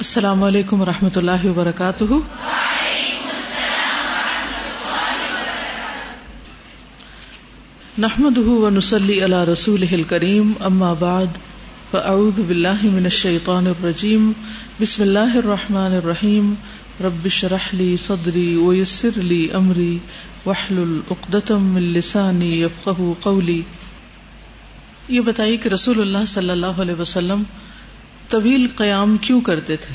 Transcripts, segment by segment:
السلام علیکم و رحمۃ اللہ وبرکاتہ۔ نحمد ونسلی علی رسول کریم اما بعد، فاعوذ باللہ من الشیطان الرجیم، بسم اللہ الرحمن الرحیم، رب شرح لی صدری ویسر لی امری وحلل اقدتم من لسانی یفقہ قولی۔ یہ بتائی کہ رسول اللہ صلی اللہ علیہ وسلم طویل قیام کیوں کرتے تھے؟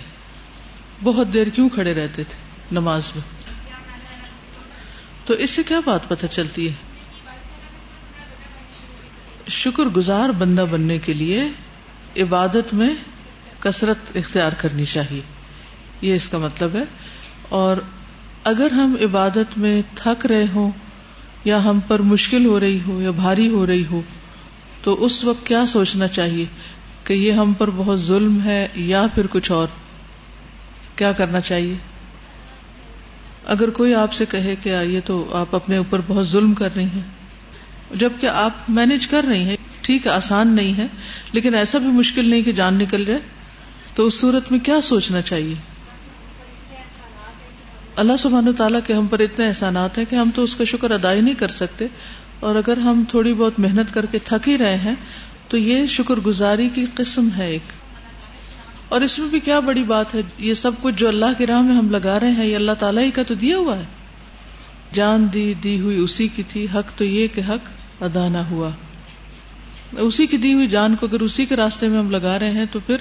بہت دیر کیوں کھڑے رہتے تھے نماز میں؟ تو اس سے کیا بات پتہ چلتی ہے؟ شکر گزار بندہ بننے کے لیے عبادت میں کثرت اختیار کرنی چاہیے۔ یہ اس کا مطلب ہے۔ اور اگر ہم عبادت میں تھک رہے ہوں یا ہم پر مشکل ہو رہی ہو یا بھاری ہو رہی ہو، تو اس وقت کیا سوچنا چاہیے؟ کہ یہ ہم پر بہت ظلم ہے یا پھر کچھ اور؟ کیا کرنا چاہیے؟ اگر کوئی آپ سے کہے کہ یہ تو آپ اپنے اوپر بہت ظلم کر رہی ہیں۔ جبکہ آپ مینج کر رہی ہیں، ٹھیک ہے، آسان نہیں ہے، لیکن ایسا بھی مشکل نہیں کہ جان نکل جائے۔ تو اس صورت میں کیا سوچنا چاہیے؟ اللہ سبحانہ تعالیٰ کے ہم پر اتنے احسانات ہیں کہ ہم تو اس کا شکر ادا ہی نہیں کر سکتے۔ اور اگر ہم تھوڑی بہت محنت کر کے تھک ہی رہے ہیں تو یہ شکر گزاری کی قسم ہے ایک۔ اور اس میں بھی کیا بڑی بات ہے، یہ سب کچھ جو اللہ کی راہ میں ہم لگا رہے ہیں، یہ اللہ تعالیٰ ہی کا تو دیا ہوا ہے۔ جان دی دی ہوئی اسی کی تھی، حق تو یہ کہ حق ادا نہ ہوا۔ اسی کی دی ہوئی جان کو اگر اسی کے راستے میں ہم لگا رہے ہیں تو پھر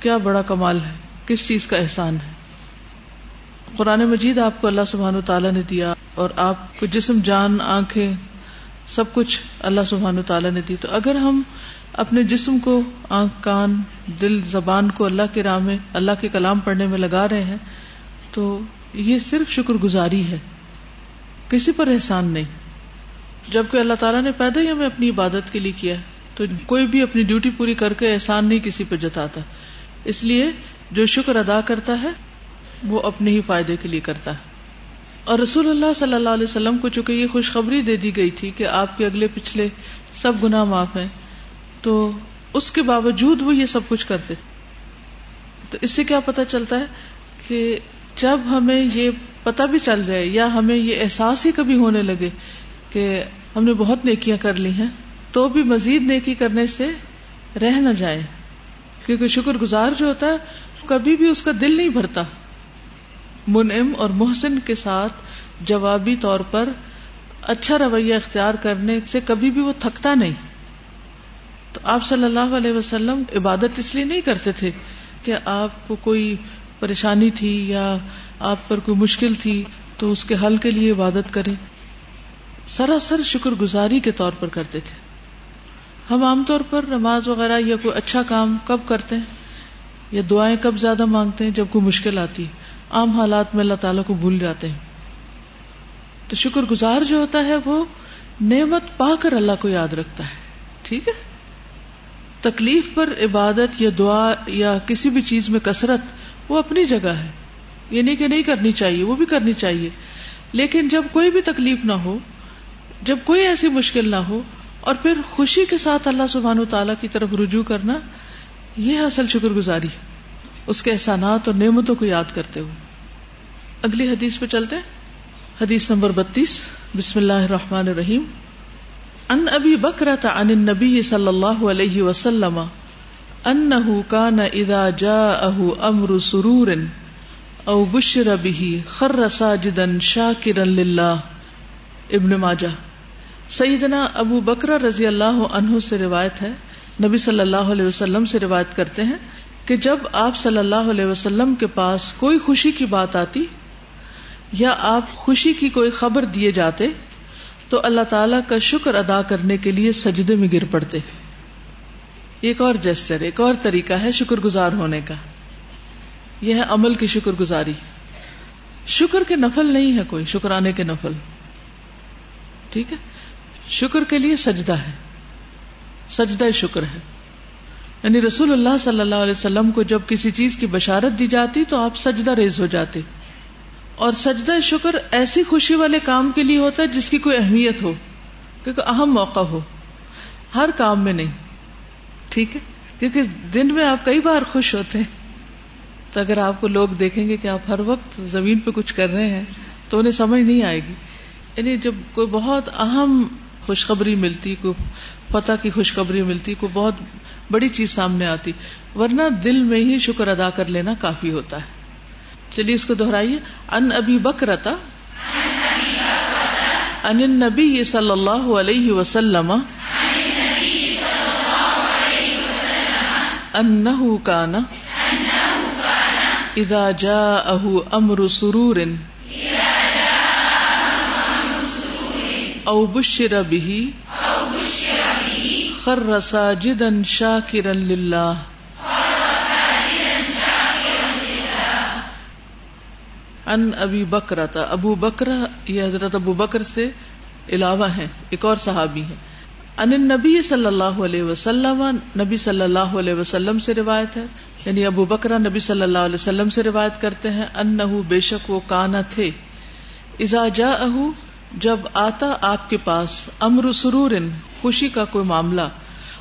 کیا بڑا کمال ہے، کس چیز کا احسان ہے۔ قرآن مجید آپ کو اللہ سبحان و تعالیٰ نے دیا اور آپ کو جسم، جان، آنکھیں سب کچھ اللہ سبحان تعالیٰ نے دی۔ تو اگر ہم اپنے جسم کو، آنکھ، کان، دل، زبان کو اللہ کے راہ میں، اللہ کے کلام پڑھنے میں لگا رہے ہیں، تو یہ صرف شکر گزاری ہے۔ کسی پر احسان نہیں۔ جبکہ اللہ تعالیٰ نے پیدا ہی ہمیں اپنی عبادت کے لیے کیا ہے، تو کوئی بھی اپنی ڈیوٹی پوری کر کے احسان نہیں کسی پہ جتاتا۔ اس لیے جو شکر ادا کرتا ہے، وہ اپنے ہی فائدے کے لیے کرتا ہے۔ اور رسول اللہ صلی اللہ علیہ وسلم کو چونکہ یہ خوشخبری دے دی گئی تھی کہ آپ کے اگلے پچھلے سب گنا معاف ہیں، تو اس کے باوجود وہ یہ سب کچھ کرتے تو اس سے کیا پتا چلتا ہے کہ جب ہمیں یہ پتا بھی چل جائے یا ہمیں یہ احساس ہی کبھی ہونے لگے کہ ہم نے بہت نیکیاں کر لی ہیں، تو بھی مزید نیکی کرنے سے رہ نہ جائے کیونکہ شکر گزار جو ہوتا ہے، کبھی بھی اس کا دل نہیں بھرتا۔ منعم اور محسن کے ساتھ جوابی طور پر اچھا رویہ اختیار کرنے سے کبھی بھی وہ تھکتا نہیں۔ تو آپ صلی اللہ علیہ وسلم عبادت اس لیے نہیں کرتے تھے کہ آپ کو کوئی پریشانی تھی یا آپ پر کوئی مشکل تھی تو اس کے حل کے لیے عبادت کریں۔ سراسر شکر گزاری کے طور پر کرتے تھے۔ ہم عام طور پر نماز وغیرہ یا کوئی اچھا کام کب کرتے ہیں یا دعائیں کب زیادہ مانگتے ہیں جب کوئی مشکل آتی۔ ہے عام حالات میں اللہ تعالیٰ کو بھول جاتے ہیں۔ تو شکر گزار جو ہوتا ہے وہ نعمت پا کر اللہ کو یاد رکھتا ہے۔ ٹھیک ہے؟ تکلیف پر عبادت یا دعا یا کسی بھی چیز میں کثرت وہ اپنی جگہ ہے۔ یہ نہیں کہ نہیں کرنی چاہیے، وہ بھی کرنی چاہیے۔ لیکن جب کوئی بھی تکلیف نہ ہو، جب کوئی ایسی مشکل نہ ہو اور پھر خوشی کے ساتھ اللہ سبحان و تعالی کی طرف رجوع کرنا، یہ اصل شکر گزاری اس کے احسانات اور نعمتوں کو یاد کرتے ہوئے۔ اگلی حدیث پہ چلتے حدیث نمبر بتیس۔ بسم اللہ الرحمن الرحیم۔ ان ابی بکرت عن النبی صلی اللہ علیہ وسلم انه كان اذا جاءه امر سرور او بشر به خر ساجدا شاکرا لله ابن ماجہ۔ سیدنا ابو بکر رضی اللہ عنہ سے روایت ہے۔ نبی صلی اللہ علیہ وسلم سے روایت کرتے ہیں کہ جب آپ صلی اللہ علیہ وسلم کے پاس کوئی خوشی کی بات آتی یا آپ خوشی کی کوئی خبر دیے جاتے تو اللہ تعالی کا شکر ادا کرنے کے لیے سجدے میں گر پڑتے۔ ایک اور جسچر، ایک اور طریقہ ہے شکر گزار ہونے کا۔ یہ ہے عمل کی شکر گزاری۔ شکر کے نفل نہیں ہے کوئی، شکرانے کے نفل۔ ٹھیک ہے؟ شکر کے لیے سجدہ ہے۔ سجدہ شکر ہے۔ یعنی رسول اللہ صلی اللہ علیہ وسلم کو جب کسی چیز کی بشارت دی جاتی تو آپ سجدہ ریز ہو جاتے اور سجدہ شکر ایسی خوشی والے کام کے لیے ہوتا ہے جس کی کوئی اہمیت ہو، کیونکہ اہم موقع ہو، ہر کام میں نہیں، ٹھیک ہے؟ کیونکہ دن میں آپ کئی بار خوش ہوتے ہیں، تو اگر آپ کو لوگ دیکھیں گے کہ آپ ہر وقت زمین پہ کچھ کر رہے ہیں تو انہیں سمجھ نہیں آئے گی۔ یعنی جب کوئی بہت اہم خوشخبری ملتی، کوئی فتح کی خوشخبری ملتی، کوئی بہت بڑی چیز سامنے آتی۔ ورنہ دل میں ہی شکر ادا کر لینا کافی ہوتا ہے۔ چلیے اس کو دوہرائیے ان ابھی بکرتا ان نبی صلی اللہ علیہ وسلم انه كان اذا جاءه امر سرور، او بشر به خر ساجدا شاكرا لله ان ابی بکرا تھا ابو بکرا یہ حضرت ابو بکر سے علاوہ ہیں، ایک اور صحابی ہیں۔ ان نبی صلی اللہ علیہ وسلم، نبی صلی اللہ علیہ وسلم سے روایت ہے۔ یعنی ابو بکرا نبی صلی اللہ علیہ وسلم سے روایت کرتے ہیں ان بے شک وہ کانا تھے۔ ازا جا اہ جب آتا آپ کے پاس، امر سرور خوشی کا کوئی معاملہ۔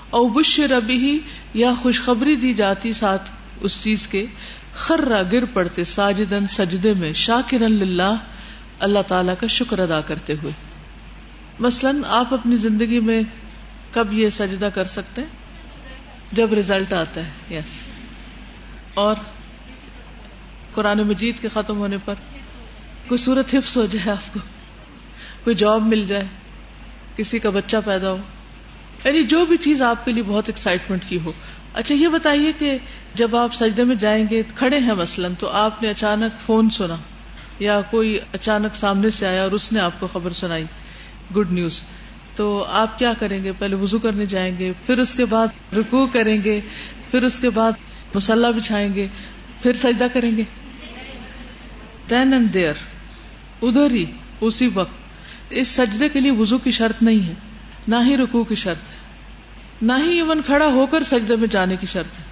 او بش ربی یا خوشخبری دی جاتی ساتھ اس چیز کے۔ خرا گر پڑتے ساجدن سجدے میں شاکرن للہ۔ اللہ تعالی کا شکر ادا کرتے ہوئے۔ مثلاً آپ اپنی زندگی میں کب یہ سجدہ کر سکتے ہیں؟ جب ریزلٹ آتا ہے یس اور قرآن مجید کے ختم ہونے پر کوئی صورت حفظ ہو جائے آپ کو؟ کوئی جاب مل جائے؟ کسی کا بچہ پیدا ہو۔ یعنی جو بھی چیز آپ کے لیے بہت ایکسائٹمنٹ کی ہو۔ اچھا یہ بتائیے کہ جب آپ سجدے میں جائیں گے، کھڑے ہیں مثلاً، تو آپ نے اچانک فون سنا یا کوئی اچانک سامنے سے آیا اور اس نے آپ کو خبر سنائی گڈ نیوز تو آپ کیا کریں گے؟ پہلے وزو کرنے جائیں گے، پھر اس کے بعد رکو کریں گے، پھر اس کے بعد مسلح بچھائیں گے، پھر سجدہ کریں گے۔ دین اینڈ دیئر ادھر ہی، اسی وقت۔ اس سجدے کے لیے وزو کی شرط نہیں ہے، نہ ہی رکو کی شرط ہے، نہ ہی ایون کھڑا ہو کر سجدے میں جانے کی شرط ہے۔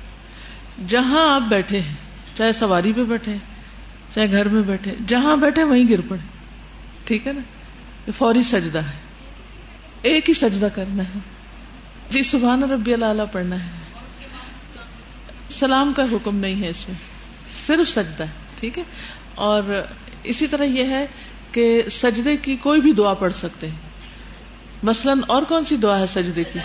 جہاں آپ بیٹھے ہیں، چاہے سواری پہ بیٹھے چاہے گھر میں بیٹھے جہاں بیٹھے وہیں گر پڑے۔ ٹھیک ہے نا؟ یہ فوری سجدہ ہے۔ ایک ہی سجدہ کرنا ہے۔ جی سبحان ربی اللہ پڑھنا ہے۔ سلام کا حکم نہیں ہے اس میں، صرف سجدہ ہے، ٹھیک ہے؟ اور اسی طرح یہ ہے کہ سجدے کی کوئی بھی دعا پڑھ سکتے ہیں۔ مثلاً اور کون سی دعا ہے سجدے کی؟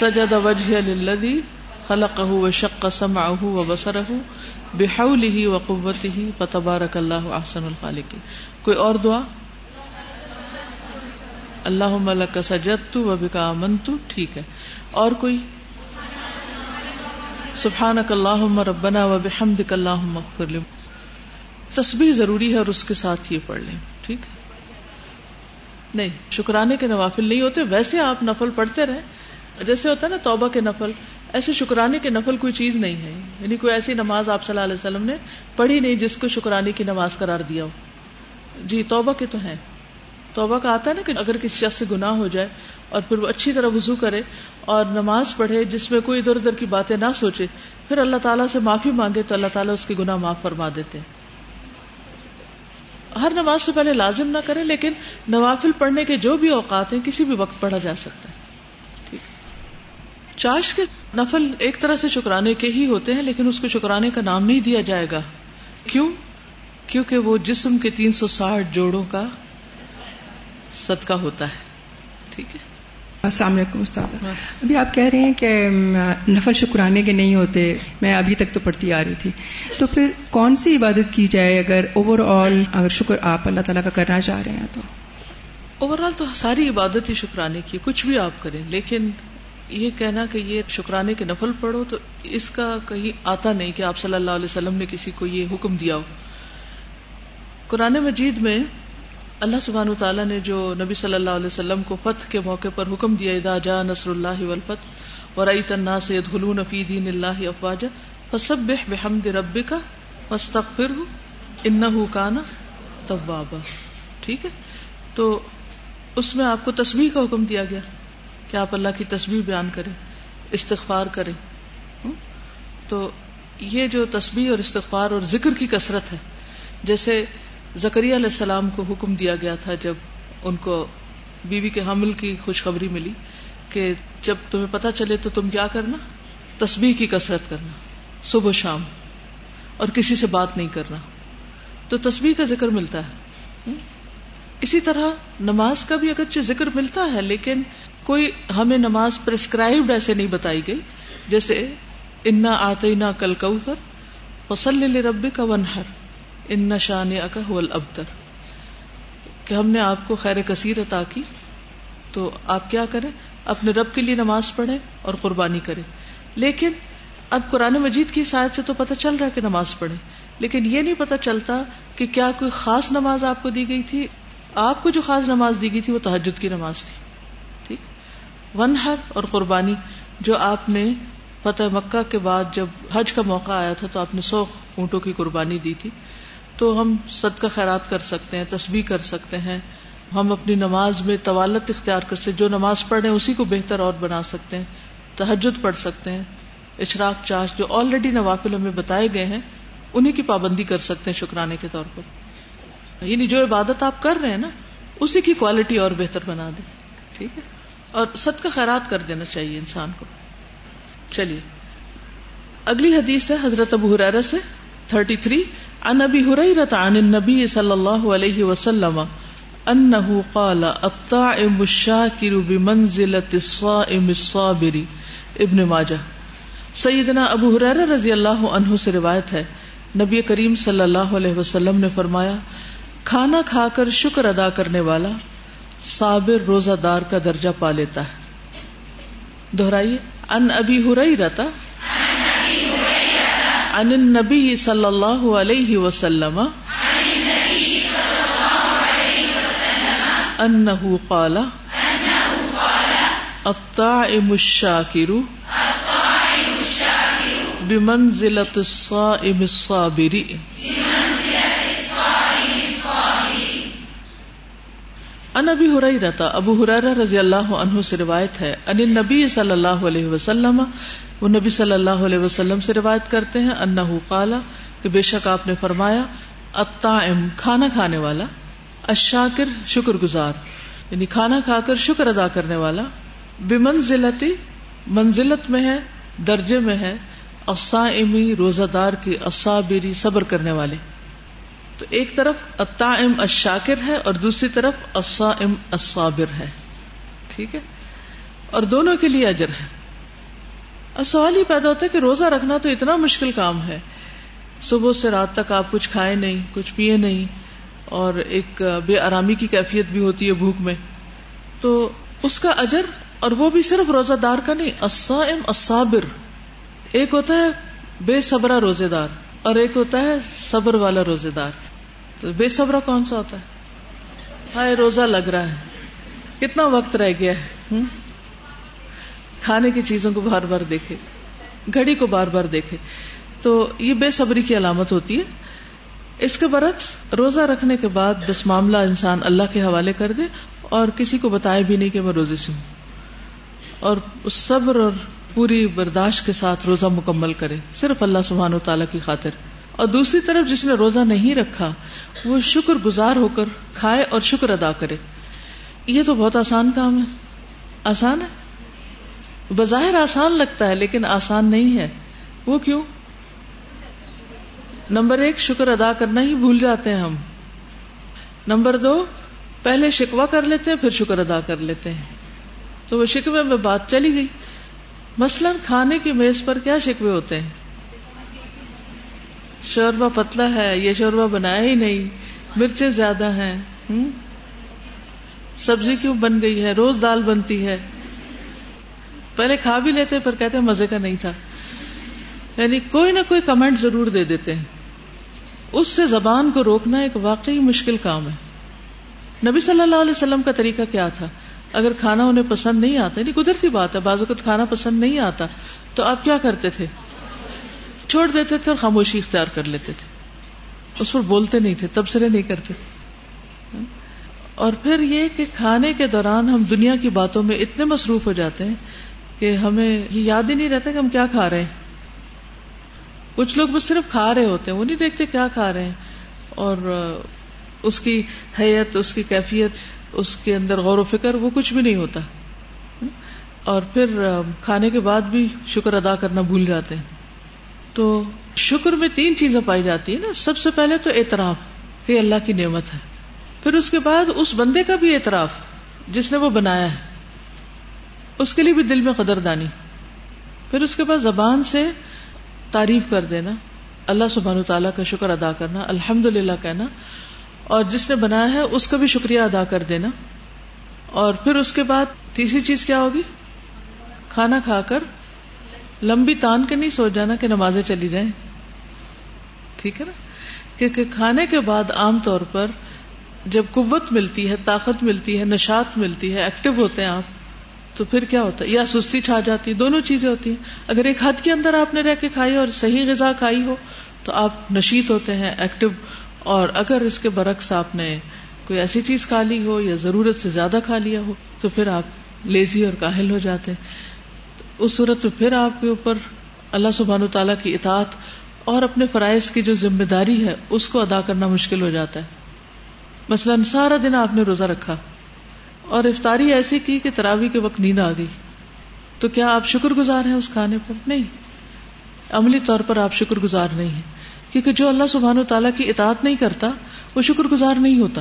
سجد وجہ للذی خلقہ و سمعہ و بصرہ بحولہ و فتبارک اللہ احسن الخالقین۔ کوئی اور دعا؟ اللہم لک سجدت و بکا آمنت۔ ٹھیک ہے۔ اور کوئی؟ سبحانک اللہم ربنا و اللہم اغفر لم تسبیح ضروری ہے اور اس کے ساتھ یہ پڑھ لیں۔ ٹھیک ہے؟ نہیں، شکرانے کے نوافل نہیں ہوتے، ویسے آپ نفل پڑھتے رہے جیسے ہوتا ہے نا، توبہ کے نفل۔ ایسے شکرانے کے نفل کوئی چیز نہیں ہے۔ یعنی کوئی ایسی نماز آپ صلی اللہ علیہ وسلم نے پڑھی نہیں جس کو شکرانے کی نماز قرار دیا ہو۔ جی توبہ کے تو ہیں۔ توبہ کا آتا ہے نا کہ اگر کسی شخص سے گناہ ہو جائے اور پھر وہ اچھی طرح وضو کرے اور نماز پڑھے جس میں کوئی ادھر ادھر کی باتیں نہ سوچے، پھر اللہ تعالیٰ سے معافی مانگے تو اللہ تعالیٰ اس کے گناہ معاف فرما دیتے ہیں۔ ہر نماز سے پہلے لازم نہ کریں، لیکن نوافل پڑھنے کے جو بھی اوقات ہیں، کسی بھی وقت پڑھا جا سکتا ہے۔ چاش کے نفل ایک طرح سے شکرانے کے ہی ہوتے ہیں، لیکن اس کو شکرانے کا نام نہیں دیا جائے گا۔ کیوں؟ کیونکہ وہ جسم کے تین سو ساٹھ جوڑوں کا صدقہ ہوتا ہے۔ ٹھیک ہے۔ السلام علیکم استاد۔ ابھی آپ کہہ رہے ہیں کہ نفل شکرانے کے نہیں ہوتے میں ابھی تک تو پڑھتی آ رہی تھی۔ تو پھر کون سی عبادت کی جائے اگر اوور آل اگر شکر آپ اللہ تعالیٰ کا کرنا چاہ رہے ہیں تو؟ اوور آل تو ساری عبادت ہی شکرانے کی کچھ بھی آپ کریں لیکن یہ کہنا کہ یہ شکرانے کے نفل پڑھو تو اس کا کہیں آتا نہیں کہ آپ صلی اللہ علیہ وسلم نے کسی کو یہ حکم دیا ہو۔ قرآن مجید میں اللہ سبحان تعالیٰ نے جو نبی صلی اللہ علیہ وسلم کو فتح کے موقع پر حکم دیا ادا جا نصر اللہ ولفت اور عئی تنا سید ہلون فی دین اللہ افواجہ فسب بحمد رب کا فستغفر ان کانا طوابا ٹھیک ہے؟ تو اس میں آپ کو تصویر کا حکم دیا گیا کہ آپ اللہ کی تصویر بیان کریں، استغفار کریں۔ تو یہ جو تصویر اور استغفار اور ذکر کی کثرت ہے، جیسے زکری علیہ السلام کو حکم دیا گیا تھا جب ان کو بیوی کے حمل کی خوشخبری ملی کہ جب تمہیں پتا چلے تو تم کیا کرنا؟ تسبیح کی کثرت کرنا، صبح شام، اور کسی سے بات نہیں کرنا۔ تو تصویر کا ذکر ملتا ہے۔ اسی طرح نماز کا بھی اگرچہ ذکر ملتا ہے، لیکن کوئی ہمیں نماز پرسکرائبڈ ایسے نہیں بتائی گئی۔ جیسے، انا آتے نہ کل فصل رب کا ونہر ان شان اکا ابتر کہ ہم نے آپ کو خیر کثیر عطا کی، تو آپ کیا کریں؟ اپنے رب کے لیے نماز پڑھے اور قربانی کرے لیکن اب قرآن مجید کی سائد سے تو پتہ چل رہا ہے کہ نماز پڑھے لیکن یہ نہیں پتا چلتا کہ کیا کوئی خاص نماز آپ کو دی گئی تھی۔ آپ کو جو خاص نماز دی گئی تھی وہ تحجد کی نماز تھی۔ ٹھیک؟ ون ہر اور قربانی، جو آپ نے فتح مکہ کے بعد جب حج کا موقع آیا تھا تو آپ نے سو اونٹوں کی قربانی دی تھی۔ تو ہم صدقہ خیرات کر سکتے ہیں، تسبیح کر سکتے ہیں۔ ہم اپنی نماز میں طوالت اختیار کر سکتے جو نماز پڑھ رہے ہیں، اسی کو بہتر اور بنا سکتے ہیں۔ تحجد پڑھ سکتے ہیں۔ اشراق، چاش جو آلریڈی نوافل ہمیں بتائے گئے ہیں انہیں کی پابندی کر سکتے ہیں شکرانے کے طور پر۔ یعنی جو عبادت آپ کر رہے ہیں نا، اسی کی کوالٹی اور بہتر بنا دیں۔ ٹھیک ہے؟ اور صدقہ خیرات کر دینا چاہیے انسان کو۔ چلیے۔ اگلی حدیث ہے حضرت ابو حرارہ سے 33 عن ابي هريره عن النبي صلى الله عليه وسلم انه قال الطاعم الشاكر بمنزله الصائم الصابر. ابن ماجہ. سیدنا ابو ہریرہ رضی اللہ عنہ سے روایت ہے، نبی کریم صلی اللہ علیہ وسلم نے فرمایا، کھانا کھا کر شکر ادا کرنے والا صابر روزہ دار کا درجہ پا لیتا ہے۔ دہرائیے ان ابی ہرئی رہتا ان نبی صلی اللہ علیہ وسلم انه قال الطاعم الشاکر بمنزلة الصائم الصابر ان ابی ہریرہ ابو ہریرہ رضی اللہ عنہ سے روایت ہے ان نبی صلی اللہ علیہ وسلم وہ نبی صلی اللہ علیہ وسلم سے روایت کرتے ہیں انه قال کہ بے شک آپ نے فرمایا، الطائم، کھانا کھانے والا، الشاکر، شکر گزار یعنی کھانا کھا کر شکر ادا کرنے والا، بمنزلتی، منزلت میں ہے، درجے میں ہے اصائمی روزہ دار کی اصابری، صبر کرنے والے۔ تو ایک طرف الطائم، الشاکر ہے، اور دوسری طرف الصائم، الصابر ہے۔ ٹھیک ہے؟ اور دونوں کے لیے اجر ہے۔ سوال ہی پیدا ہوتا ہے کہ روزہ رکھنا تو اتنا مشکل کام ہے۔ صبح سے رات تک آپ کچھ کھائے نہیں، کچھ پیے نہیں، اور ایک بے آرامی کی کیفیت بھی ہوتی ہے بھوک میں۔ تو اس کا اجر اور وہ بھی صرف روزہ دار کا نہیں، الصائم، الصابر۔ ایک ہوتا ہے بے صبرا روزے دار، اور ایک ہوتا ہے صبر والا روزے دار۔ تو بے صبرا کون سا ہوتا ہے؟ ہائے، روزہ لگ رہا ہے۔ کتنا وقت رہ گیا ہے؟ کھانے کی چیزوں کو بار بار دیکھے، گھڑی کو بار بار دیکھے۔ تو یہ بے صبری کی علامت ہوتی ہے۔ اس کے برعکس، روزہ رکھنے کے بعد بس معاملہ انسان اللہ کے حوالے کر دے اور کسی کو بتائے بھی نہیں کہ میں روزے سے ہوں۔ اور اس صبر اور پوری برداشت کے ساتھ روزہ مکمل کرے، صرف اللہ سبحان و تعالیٰ کی خاطر۔ اور دوسری طرف جس نے روزہ نہیں رکھا، وہ شکر گزار ہو کر کھائے اور شکر ادا کرے۔ یہ تو بہت آسان کام ہے۔ آسان ہے؟ بظاہر آسان لگتا ہے لیکن آسان نہیں ہے۔ وہ کیوں؟ نمبر ایک، شکر ادا کرنا ہی بھول جاتے ہیں ہم۔ نمبر دو، پہلے شکوا کر لیتے ہیں، پھر شکر ادا کر لیتے ہیں۔ تو وہ شکوے میں بات چلی گئی۔ مثلاً کھانے کی میز پر کیا شکوے ہوتے ہیں؟ شوربا پتلا ہے، یہ شوربا بنایا ہی نہیں۔ مرچیں زیادہ ہیں۔ سبزی کیوں بن گئی ہے؟ روز دال بنتی ہے۔ پہلے کھا بھی لیتے پر کہتے مزے کا نہیں تھا۔ یعنی کوئی نہ کوئی کمنٹ ضرور دے دیتے ہیں۔ اس سے زبان کو روکنا ایک واقعی مشکل کام ہے۔ نبی صلی اللہ علیہ وسلم کا طریقہ کیا تھا؟ اگر کھانا انہیں پسند نہیں آتا یعنی قدرتی بات ہے، بعض اوقات کھانا پسند نہیں آتا، تو آپ کیا کرتے تھے؟ چھوڑ دیتے تھے اور خاموشی اختیار کر لیتے تھے۔ اس پر بولتے نہیں تھے، تبصرے نہیں کرتے تھے۔ اور پھر یہ کہ کھانے کے دوران ہم دنیا کی باتوں میں اتنے مصروف ہو جاتے ہیں کہ ہمیں یہ یاد ہی نہیں رہتا کہ ہم کیا کھا رہے ہیں۔ کچھ لوگ بس صرف کھا رہے ہوتے ہیں، وہ نہیں دیکھتے کیا کھا رہے ہیں۔ اور اس کی حیت، اس کی کیفیت، اس کے اندر غور و فکر، وہ کچھ بھی نہیں ہوتا۔ اور پھر کھانے کے بعد بھی شکر ادا کرنا بھول جاتے ہیں۔ تو شکر میں تین چیزیں پائی جاتی ہیں نا۔ سب سے پہلے تو اعتراف کہ اللہ کی نعمت ہے۔ پھر اس کے بعد اس بندے کا بھی اعتراف، جس نے وہ بنایا ہے۔ اس کے لیے بھی دل میں قدردانی۔ پھر اس کے بعد زبان سے تعریف کر دینا۔ اللہ سبحان و تعالیٰ کا شکر ادا کرنا الحمد للہ کہنا۔ اور جس نے بنایا ہے، اس کا بھی شکریہ ادا کر دینا۔ اور پھر اس کے بعد تیسری چیز کیا ہوگی؟ کھانا کھا کر لمبی تان کے نہیں سو جانا کہ نمازیں چلی جائیں۔ ٹھیک ہے نا؟ کیونکہ کھانے کے بعد عام طور پر جب قوت ملتی ہے، طاقت ملتی ہے نشات ملتی ہے، ایکٹیو ہوتے ہیں آپ۔ تو پھر کیا ہوتا ہے؟ یا سستی چھا جاتی، دونوں چیزیں ہوتی ہیں۔ اگر ایک حد کے اندر آپ نے رہ کے کھائی اور صحیح غذا کھائی ہو، تو آپ نشیت ہوتے ہیں ایکٹیو اور اگر اس کے برعکس آپ نے کوئی ایسی چیز کھا لی ہو یا ضرورت سے زیادہ کھا لیا ہو، تو پھر آپ لیزی اور کاہل ہو جاتے اس صورت میں پھر آپ کے اوپر اللہ سبحان تعالیٰ کی اطاعت اور اپنے فرائض کی جو ذمہ داری ہے، اس کو ادا کرنا مشکل ہو جاتا ہے۔ مثلاً سارا دن آپ نے روزہ رکھا۔ اور افطاری ایسی کی کہ تراوی کے وقت نیند آ گئی۔ تو کیا آپ شکر گزار ہیں اس کھانے پر؟ نہیں۔ عملی طور پر آپ شکر گزار نہیں ہیں۔ کیونکہ جو اللہ سبحان و تعالیٰ کی اطاعت نہیں کرتا، وہ شکر گزار نہیں ہوتا۔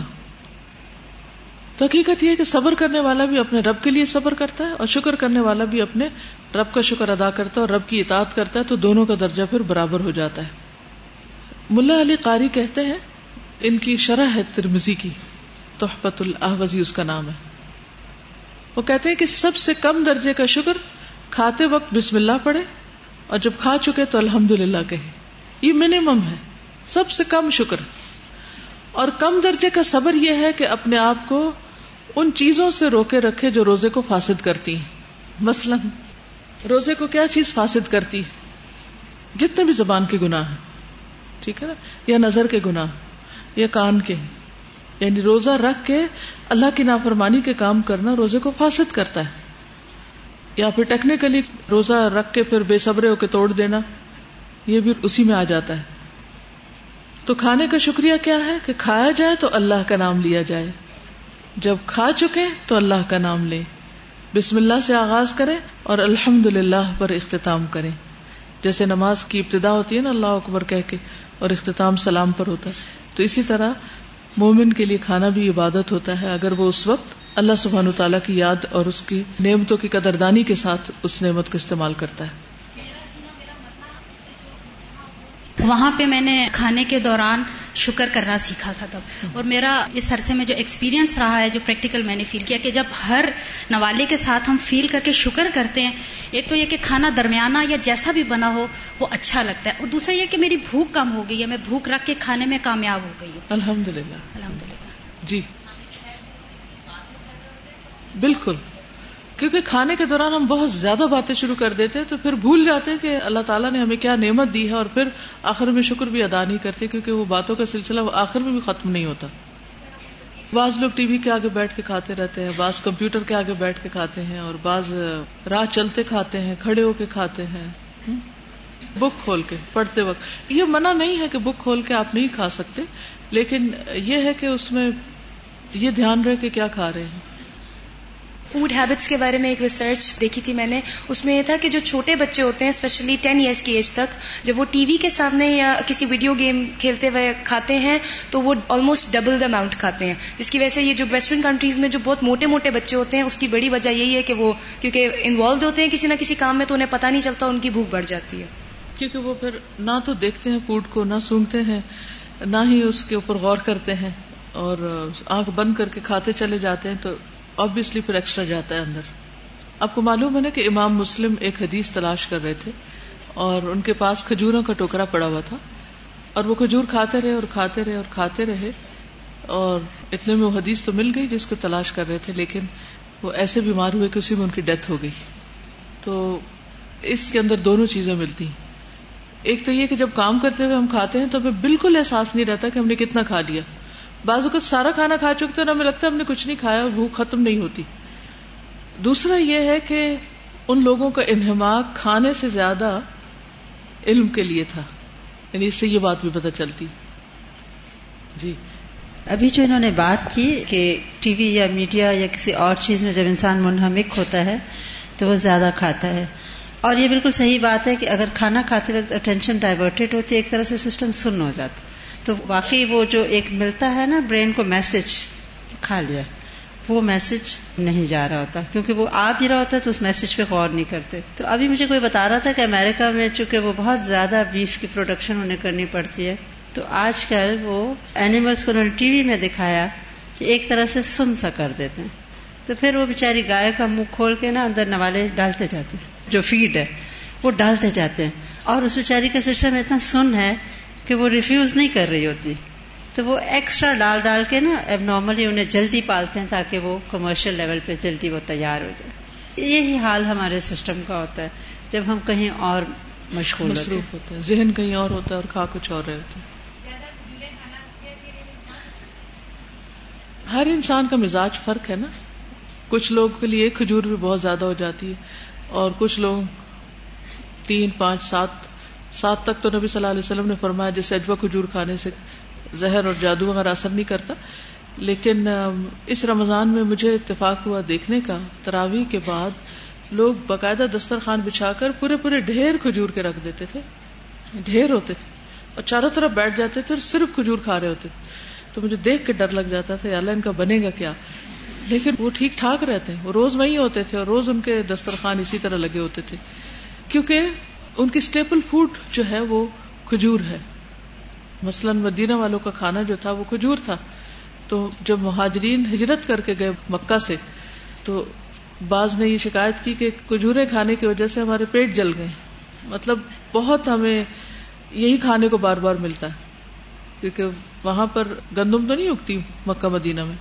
تو حقیقت یہ کہ صبر کرنے والا بھی اپنے رب کے لیے صبر کرتا ہے اور شکر کرنے والا بھی اپنے رب کا شکر ادا کرتا ہے اور رب کی اطاعت کرتا ہے، تو دونوں کا درجہ پھر برابر ہو جاتا ہے۔ ملا علی قاری کہتے ہیں، ان کی شرح ہے ترمزی کی تحفت الحوزی اس کا نام ہے۔ وہ کہتے ہیں کہ سب سے کم درجے کا شکر کھاتے وقت بسم اللہ پڑے اور جب کھا چکے تو الحمد للہ کہے۔ یہ منیمم ہے۔ سب سے کم شکر۔ اور کم درجے کا صبر یہ ہے کہ اپنے آپ کو ان چیزوں سے روکے رکھے جو روزے کو فاسد کرتی ہیں۔ مثلا، روزے کو کیا چیز فاسد کرتی جتنے بھی زبان کے گناہ ہیں۔ ٹھیک ہے نا؟ یا نظر کے گناہ، یا کان کے۔ یعنی روزہ رکھ کے اللہ کی نافرمانی کے کام کرنا روزے کو فاسد کرتا ہے یا پھر ٹیکنیکلی روزہ رکھ کے پھر بے صبرے ہو کے توڑ دینا، یہ بھی اسی میں آ جاتا ہے۔ تو کھانے کا شکریہ کیا ہے کہ کھایا جائے تو اللہ کا نام لیا جائے۔ جب کھا چکے تو اللہ کا نام لے بسم اللہ سے آغاز کرے اور الحمد للہ پر اختتام کرے جیسے نماز کی ابتدا ہوتی ہے نا، اللہ اکبر کہہ کے اور اختتام سلام پر ہوتا ہے۔ تو اسی طرح مومن کے لیے کھانا بھی عبادت ہوتا ہے، اگر وہ اس وقت اللہ سبحان تعالیٰ کی یاد اور اس کی نعمتوں کی قدردانی کے ساتھ اس نعمت کو استعمال کرتا ہے۔ وہاں پہ میں نے کھانے کے دوران شکر کرنا سیکھا تھا تب۔ اور میرا اس عرصے میں جو ایکسپیرینس رہا ہے جو پریکٹیکل میں نے فیل کیا کہ جب ہر نوالے کے ساتھ ہم فیل کر کے شکر کرتے ہیں ایک تو یہ کہ کھانا درمیانہ یا جیسا بھی بنا ہو وہ اچھا لگتا ہے۔ اور دوسرا یہ کہ میری بھوک کم ہو گئی ہے میں بھوک رکھ کے کھانے میں کامیاب ہو گئی ہوں۔ الحمد للہ الحمد للہ جی۔ بالکل۔ کیونکہ کھانے کے دوران ہم بہت زیادہ باتیں شروع کر دیتے تو پھر بھول جاتے ہیں کہ اللہ تعالیٰ نے ہمیں کیا نعمت دی ہے اور پھر آخر میں شکر بھی ادا نہیں کرتے کیونکہ وہ باتوں کا سلسلہ وہ آخر میں بھی ختم نہیں ہوتا۔ بعض لوگ ٹی وی کے آگے بیٹھ کے کھاتے رہتے ہیں، بعض کمپیوٹر کے آگے بیٹھ کے کھاتے ہیں اور بعض راہ چلتے کھاتے ہیں، کھڑے ہو کے کھاتے ہیں۔ بک کھول کے پڑھتے وقت۔ یہ منع نہیں ہے کہ بک کھول کے آپ نہیں کھا سکتے، لیکن یہ ہے کہ اس میں یہ دھیان رہے کہ کیا کھا رہے ہیں۔ فوڈ ہیبٹس کے بارے میں ایک ریسرچ دیکھی تھی میں نے۔ اس میں یہ تھا کہ جو چھوٹے بچے ہوتے ہیں اسپیشلی ٹین ایئرس کی ایج تک، جب وہ ٹی وی کے سامنے یا کسی ویڈیو گیم کھیلتے ہوئے کھاتے ہیں، تو وہ آلموسٹ ڈبل دا اماؤنٹ کھاتے ہیں۔ جس کی وجہ سے یہ جو ویسٹرن کنٹریز میں جو بہت موٹے موٹے بچے ہوتے ہیں، اس کی بڑی وجہ یہی ہے کہ وہ، کیونکہ انوالوڈ ہوتے ہیں کسی نہ کسی کام میں، تو انہیں پتہ نہیں چلتا، ان کی بھوک بڑھ جاتی ہے۔ کیونکہ وہ پھر نہ تو دیکھتے ہیں فوڈ کو، نہ سونگتے ہیں، نہ ہی اس کے اوپر غور کرتے ہیں اور آنکھ بند کر کے کھاتے چلے جاتے ہیں، تو آبیسلی پھر ایکسٹرا جاتا ہے اندر۔ آپ کو معلوم ہے نا کہ امام مسلم ایک حدیث تلاش کر رہے تھے اور ان کے پاس کھجوروں کا ٹوکرا پڑا ہوا تھا اور وہ کھجور کھاتے رہے اور کھاتے رہے اور کھاتے رہے اور اتنے میں وہ حدیث تو مل گئی جس کو تلاش کر رہے تھے، لیکن وہ ایسے بیمار ہوئے کہ اسی میں ان کی ڈیتھ ہو گئی۔ تو اس کے اندر دونوں چیزیں ملتی۔ ہیں ایک تو یہ کہ جب کام کرتے ہوئے ہم کھاتے ہیں تو ہمیں بالکل احساس نہیں رہتا کہ ہم نے کتنا کھا لیا۔ بعض اوقات سارا کھانا کھا چکتے ہیں ہمیں لگتا ہے ہم نے کچھ نہیں کھایا بھوک ختم نہیں ہوتی۔ دوسرا یہ ہے کہ ان لوگوں کا انہماک کھانے سے زیادہ علم کے لیے تھا۔ یعنی اس سے یہ بات بھی پتہ چلتی۔ جی۔ ابھی جو انہوں نے بات کی کہ ٹی وی یا میڈیا یا کسی اور چیز میں جب انسان منہمک ہوتا ہے تو وہ زیادہ کھاتا ہے۔ اور یہ بالکل صحیح بات ہے کہ اگر کھانا کھاتے وقت اٹینشن ڈائیورٹیڈ ہوتی ہے، ایک طرح سے سسٹم سن ہو جاتا۔ تو واقعی وہ جو ایک ملتا ہے نا برین کو میسج کھا لیا، وہ میسج نہیں جا رہا ہوتا، کیونکہ وہ آ بھی رہا ہوتا ہے تو اس میسج پہ غور نہیں کرتے۔ تو ابھی مجھے کوئی بتا رہا تھا کہ امریکہ میں چونکہ وہ بہت زیادہ بیف کی پروڈکشن انہیں کرنی پڑتی ہے، تو آج کل وہ اینیملس کو انہوں نے ٹی وی میں دکھایا کہ ایک طرح سے سن سا کر دیتے ہیں۔ تو پھر وہ بیچاری گائے کا منہ کھول کے نا اندر نوالے ڈالتے جاتے ہیں، جو فیڈ ہے، وہ ڈالتے جاتے ہیں۔ اور اس بیچاری کا سسٹم اتنا سن ہے کہ وہ ریفیوز نہیں کر رہی ہوتی۔ تو وہ ایکسٹرا ڈال ڈال کے نا اب نارملی انہیں جلدی پالتے ہیں تاکہ وہ کمرشل لیول پہ جلدی وہ تیار ہو جائے۔ یہی حال ہمارے سسٹم کا ہوتا ہے۔ جب ہم کہیں اور مشغول مصروف ہوتے ہیں۔ ذہن کہیں اور ہوتا ہے اور کھا کچھ اور رہے ہوتے ہیں ہر انسان کا مزاج فرق ہے نا۔ کچھ لوگوں کے لیے کھجور بھی بہت زیادہ ہو جاتی ہے اور کچھ لوگ تین پانچ سات سات تک تو نبی صلی اللہ علیہ وسلم نے فرمایا جیسے اجوا کھجور کھانے سے زہر اور جادو وغیرہ اثر نہیں کرتا۔ لیکن اس رمضان میں مجھے اتفاق ہوا دیکھنے کا، تراویح کے بعد لوگ باقاعدہ دسترخوان بچھا کر پورے پورے ڈھیر کھجور کے رکھ دیتے تھے۔ ڈھیر ہوتے تھے۔ اور چاروں طرف بیٹھ جاتے تھے اور صرف کھجور کھا رہے ہوتے تھے۔ تو مجھے دیکھ کے ڈر لگ جاتا تھا اللہ ان کا بنے گا کیا؟ لیکن وہ ٹھیک ٹھاک رہتے ہیں۔ وہ روز وہی ہوتے تھے اور روز ان کے دسترخوان اسی طرح لگے ہوتے تھے۔ کیونکہ ان کی اسٹیپل فوڈ جو ہے وہ کھجور ہے۔ مثلاً مدینہ والوں کا کھانا جو تھا وہ کھجور تھا۔ تو جب مہاجرین ہجرت کر کے گئے مکہ سے، تو بعض نے یہ شکایت کی کہ کھجورے کھانے کی وجہ سے ہمارے پیٹ جل گئے۔ مطلب بہت ہمیں یہی کھانے کو بار بار ملتا ہے۔ کیونکہ وہاں پر گندم تو نہیں اگتی مکہ مدینہ میں۔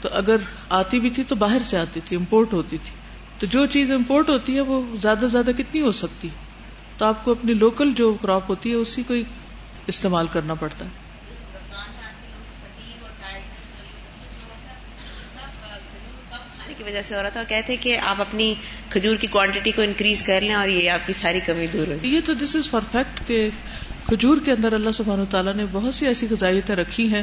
تو اگر آتی بھی تھی تو باہر سے آتی تھی، امپورٹ ہوتی تھی۔ تو جو چیز امپورٹ ہوتی ہے وہ زیادہ سے زیادہ کتنی ہو سکتی؟ تو آپ کو اپنی لوکل جو کراپ ہوتی ہے اسی کو استعمال کرنا پڑتا ہے۔ کی وجہ سے ہو رہا تھا۔ کہتے کہ آپ اپنی کھجور کی کوانٹٹی کو انکریز کر لیں اور یہ آپ کی ساری کمی دور ہو یہ تو دس از پرفیکٹ کہ کھجور کے اندر اللہ سبحانہ تعالیٰ نے بہت سی ایسی غذائیتیں رکھی ہیں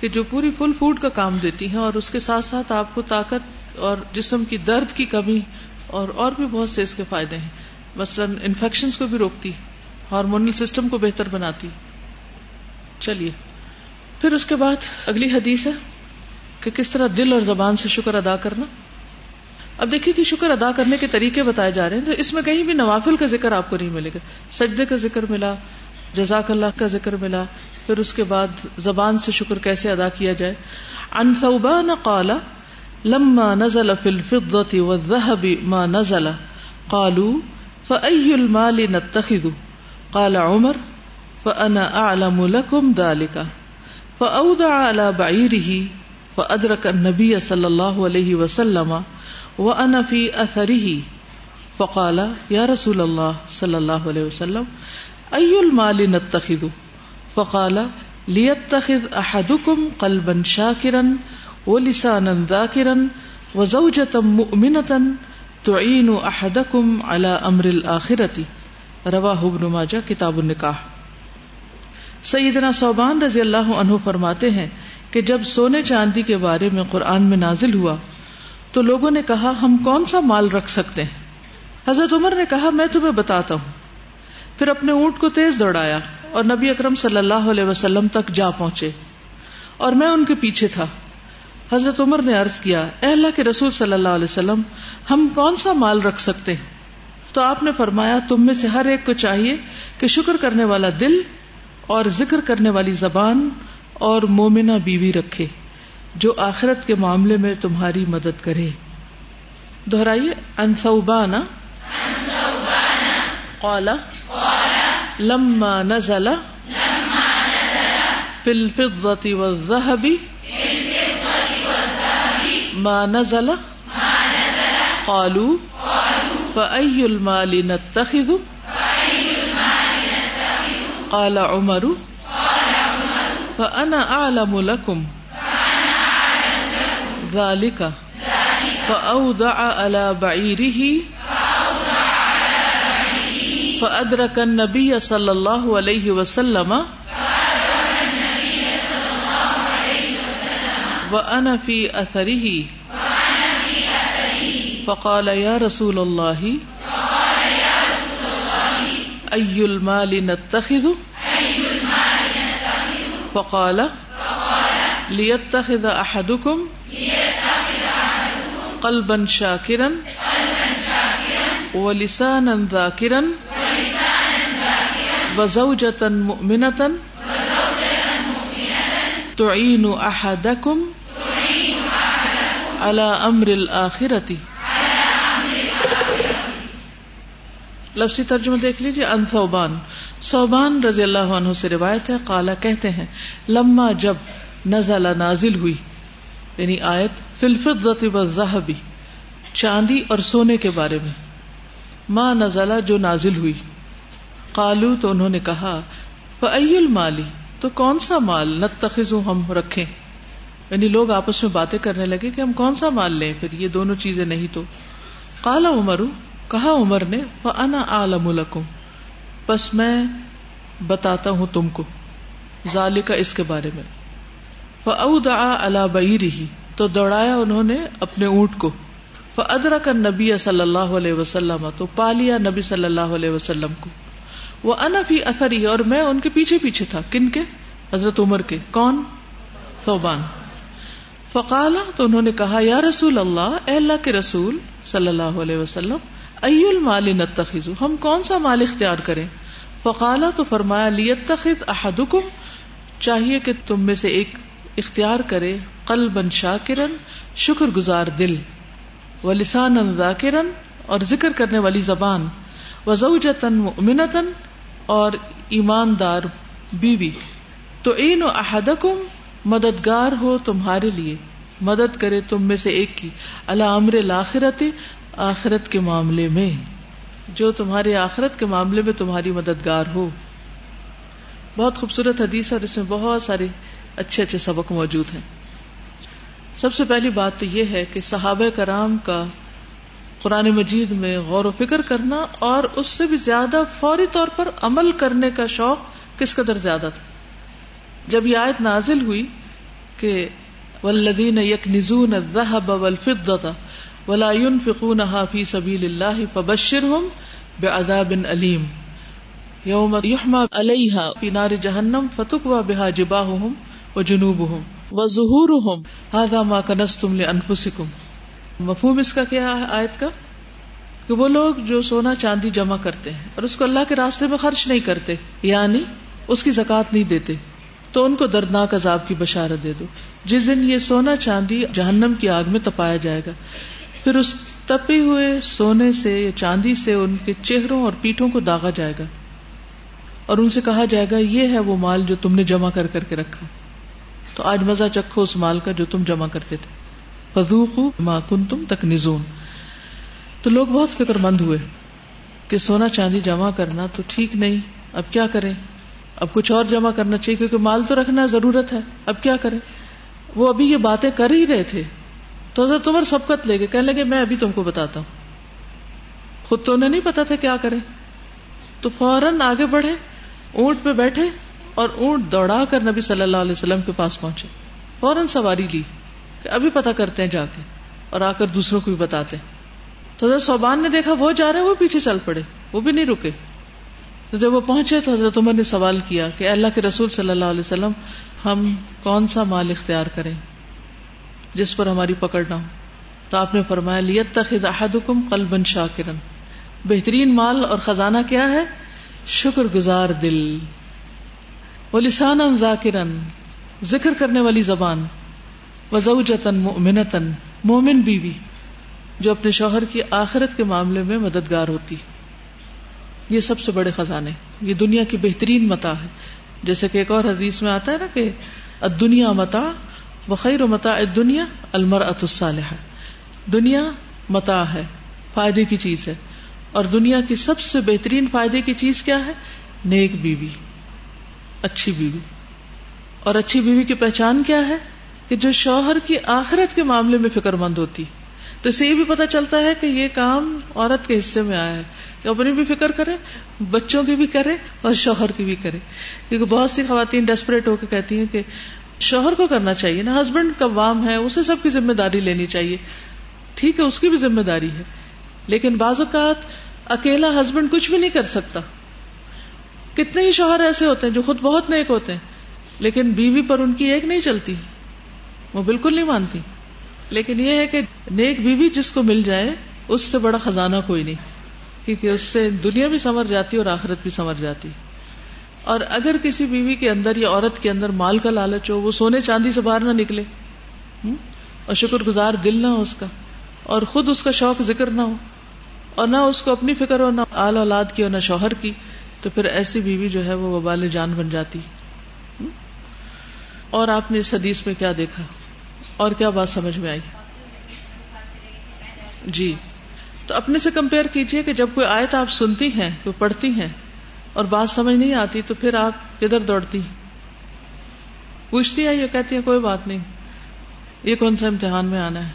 کہ جو پوری فل فوڈ کا کام دیتی ہیں اور اس کے ساتھ ساتھ آپ کو طاقت اور جسم کی درد کی کمی اور اور بھی بہت سے اس کے فائدے ہیں۔ مثلاً انفیکشن کو بھی روکتی ہارمونل سسٹم کو بہتر بناتی۔ چلیے، پھر اس کے بعد اگلی حدیث ہے کہ کس طرح دل اور زبان سے شکر ادا کرنا۔ اب دیکھیے کہ شکر ادا کرنے کے طریقے بتائے جا رہے ہیں، تو اس میں کہیں بھی نوافل کا ذکر آپ کو نہیں ملے گا۔ سجدے کا ذکر ملا، جزاک اللہ کا ذکر ملا، پھر اس کے بعد زبان سے شکر کیسے ادا کیا جائے۔ ان ثوبان قال، لما نزل في الفضة والذهب ما نزل، قالوا فأي المال نتخذ؟ قال عمر، فأنا أعلم لكم ذلك. فأودع على بعيره، فأدرك النبي صلى الله عليه وسلم وأنا في أثره. فقال، يا رسول الله صلى الله عليه وسلم، أي المال نتخذ؟ فقال، ليتخذ أحدكم قلبا شاكرا ولسانا ذاكرا وزوجة مؤمنة تعين أحدكم على أمر الآخرة رواہ ابن ماجہ، کتاب النکاح. سیدنا صوبان رضی اللہ عنہ فرماتے ہیں کہ جب سونے چاندی کے بارے میں قرآن میں نازل ہوا، تو لوگوں نے کہا، ہم کون سا مال رکھ سکتے ہیں؟ حضرت عمر نے کہا، میں تمہیں بتاتا ہوں۔ پھر اپنے اونٹ کو تیز دوڑایا اور نبی اکرم صلی اللہ علیہ وسلم تک جا پہنچے اور میں ان کے پیچھے تھا۔ حضرت عمر نے عرض کیا، اے اللہ کے رسول صلی اللہ علیہ وسلم، ہم کون سا مال رکھ سکتے ہیں؟ تو آپ نے فرمایا، تم میں سے ہر ایک کو چاہیے کہ شکر کرنے والا دل اور ذکر کرنے والی زبان اور مومنا بیوی رکھے، جو آخرت کے معاملے میں تمہاری مدد کرے۔ دہرائیے انسوبانا قالا، لما نزل في الفضة والذهب ما نزل قالوا فأي المال نتخذ قال عمر فأنا أعلم لكم ذلك فأودع على بعيره فأدرك النبي صلى الله عليه وسلم وأنا في أثره فقال يا رسول الله ای المال نتخذ فقال لیتخذ احدکم قلبا شاکرا ولسانا ذاکرا وزوجة مؤمنة تعين أحدكم على أمر الآخرة۔ لفظی ترجمہ دیکھ لیجیے ان صوبان صوبان رضی اللہ عنہ سے روایت ہے، قالا کہتے ہیں، لما جب نزل نازل ہوئی یعنی آیت فلفت والذهب چاندی اور سونے کے بارے میں۔ ماں نزلہ جو نازل ہوئی۔ قالو تو انہوں نے کہا فعی المالی تو کون سا مال نتخذ ہم رکھیں؟ یعنی لوگ آپس میں باتیں کرنے لگے کہ ہم کون سا مال لیں؟ پھر یہ دونوں چیزیں نہیں تو۔ کالا عمر، کہا عمر نے فانا عالم لکم بس میں بتاتا ہوں تم کو ذالکا اس کے بارے میں۔ فاودع علی بعیرہ تو دوڑایا انہوں نے اپنے اونٹ کو۔ فادرک النبی صلی اللہ علیہ وسلم۔ تو پا لیا نبی صلی اللہ علیہ وسلم کو۔ وہ انفی اثر ہی اور میں ان کے پیچھے پیچھے تھا۔ کن کے؟ حضرت عمر کے۔ کون؟ فوبان فقالا، تو انہوں نے کہا، یا رسول اللہ، اے اللہ کے رسول صلی اللہ علیہ وسلم ای المال نتخذ؟ ہم کون سا مال اختیار کریں؟ فقالا، تو فرمایا، لیتخذ احدکم، چاہیے کہ تم میں سے ایک اختیار کرے، قلبا شاکرن شکر گزار دل و لسان ذاکرن اور ذکر کرنے والی زبان وزوجتن مؤمنتن اور ایماندار بیوی۔ تو این احدکم مددگار ہو تمہارے لیے۔ مدد کرے تم میں سے ایک کی۔ اللہ امر الآخرت آخرت کے معاملے میں۔ جو تمہارے آخرت کے معاملے میں تمہاری مددگار ہو۔ بہت خوبصورت حدیث اور اس میں بہت سارے اچھے اچھے سبق موجود ہیں۔ سب سے پہلی بات تو یہ ہے کہ صحابہ کرام کا قرآن مجید میں غور و فکر کرنا اور اس سے بھی زیادہ فوری طور پر عمل کرنے کا شوق کس قدر زیادہ تھا؟ جب یہ آیت نازل ہوئی کہ ولدین یک نزون ولا ينفقونها في سبيل الله فبشرهم بعذاب أليم يوم يحمى عليها في نار جهنم فتكوى بها جباههم وجنوبهم وظهورهم هذا ما كنستم لأنفسكم مفہوم اس کا کیا ہے آیت کا؟ کہ وہ لوگ جو سونا چاندی جمع کرتے ہیں اور اس کو اللہ کے راستے میں خرچ نہیں کرتے یعنی اس کی زکات نہیں دیتے۔ تو ان کو دردناک عذاب کی بشارت دے دو۔ جس دن یہ سونا چاندی جہنم کی آگ میں تپایا جائے گا۔ پھر اس تپے ہوئے سونے سے یا چاندی سے ان کے چہروں اور پیٹھوں کو داغا جائے گا۔ اور ان سے کہا جائے گا، یہ ہے وہ مال جو تم نے جمع کر کر کے رکھا۔ تو آج مزہ چکھو اس مال کا جو تم جمع کرتے تھے۔ فضوق ماں کن تم تک نزون تو لوگ بہت فکر مند ہوئے کہ سونا چاندی جمع کرنا تو ٹھیک نہیں، اب کیا کریں؟ اب کچھ اور جمع کرنا چاہیے کیونکہ مال تو رکھنا ضرورت ہے۔ اب کیا کریں؟ وہ ابھی یہ باتیں کر ہی رہے تھے۔ تو حضرت عمر سبقت لے گئے۔ کہنے لگے، میں ابھی تم کو بتاتا ہوں۔ خود تو انہیں نہیں پتا تھا کیا کرے تو فوراً آگے بڑھے، اونٹ پہ بیٹھے اور اونٹ دوڑا کر نبی صلی اللہ علیہ وسلم کے پاس پہنچے۔ فوراً سواری لی کہ ابھی پتا کرتے ہیں جا کے اور آ کر دوسروں کو بھی بتاتے تو حضرت صوبان نے دیکھا، وہ جا رہے وہ پیچھے چل پڑے، وہ بھی نہیں رکے۔ تو جب وہ پہنچے تو حضرت عمر نے سوال کیا کہ اللہ کے رسول صلی اللہ علیہ وسلم، ہم کون سا مال اختیار کریں جس پر ہماری پکڑ نہ ہو؟ تو آپ نے فرمایا لیت تخد احدکم قلبا شاکرن بہترین مال اور خزانہ کیا ہے؟ شکر گزار دل۔ وہ لسان ذاکرن ذکر کرنے والی زبان۔ وزوجتن مؤمنتن مومن بیوی، جو اپنے شوہر کی آخرت کے معاملے میں مددگار ہوتی۔ یہ سب سے بڑے خزانے یہ دنیا کی بہترین متا ہے۔ جیسے کہ ایک اور حدیث میں آتا ہے نا کہ دنیا متا خیر و متا دنیا المر الصالحہ۔ دنیا متا ہے، فائدے کی چیز ہے۔ اور دنیا کی سب سے بہترین فائدے کی چیز کیا ہے؟ نیک بیوی، اچھی بیوی۔ اور اچھی بیوی کی پہچان کیا ہے؟ کہ جو شوہر کی آخرت کے معاملے میں فکر مند ہوتی۔ تو اسے یہ بھی پتا چلتا ہے کہ یہ کام عورت کے حصے میں آیا ہے کہ اپنی بھی فکر کرے، بچوں کی بھی کرے اور شوہر کی بھی کرے۔ کیونکہ بہت سی خواتین ڈیسپریٹ ہو کے کہتی ہیں کہ شوہر کو کرنا چاہیے نا ہسبینڈ کا وام ہے، اسے سب کی ذمہ داری لینی چاہیے۔ ٹھیک ہے، اس کی بھی ذمہ داری ہے۔ لیکن بعض اوقات اکیلا ہسبینڈ کچھ بھی نہیں کر سکتا۔ کتنے ہی شوہر ایسے ہوتے ہیں جو خود بہت نیک ہوتے ہیں، لیکن بیوی پر ان کی ایک نہیں چلتی، وہ بالکل نہیں مانتی۔ لیکن یہ ہے کہ نیک بیوی جس کو مل جائے، اس سے بڑا خزانہ کوئی نہیں، کیونکہ اس سے دنیا بھی سمر جاتی اور آخرت بھی سمر جاتی۔ اور اگر کسی بیوی کے اندر یا عورت کے اندر مال کا لالچ ہو، وہ سونے چاندی سے باہر نہ نکلے۔ اور شکر گزار دل نہ ہو اس کا۔ اور خود اس کا شوق ذکر نہ ہو۔ اور نہ اس کو اپنی فکر ہو، نہ آل اولاد کی اور نہ شوہر کی، تو پھر ایسی بیوی جو ہے وہ وبال جان بن جاتی۔ اور آپ نے اس حدیث میں کیا دیکھا؟ اور کیا بات سمجھ میں آئی؟ جی۔ تو اپنے سے کمپیئر کیجیے کہ جب کوئی آیت آپ سنتی ہیں، کوئی پڑھتی ہیں اور بات سمجھ نہیں آتی، تو پھر آپ کدھر دوڑتی پوچھتی ہیں یہ کہتی ہیں، کوئی بات نہیں۔ یہ کون سا امتحان میں آنا ہے؟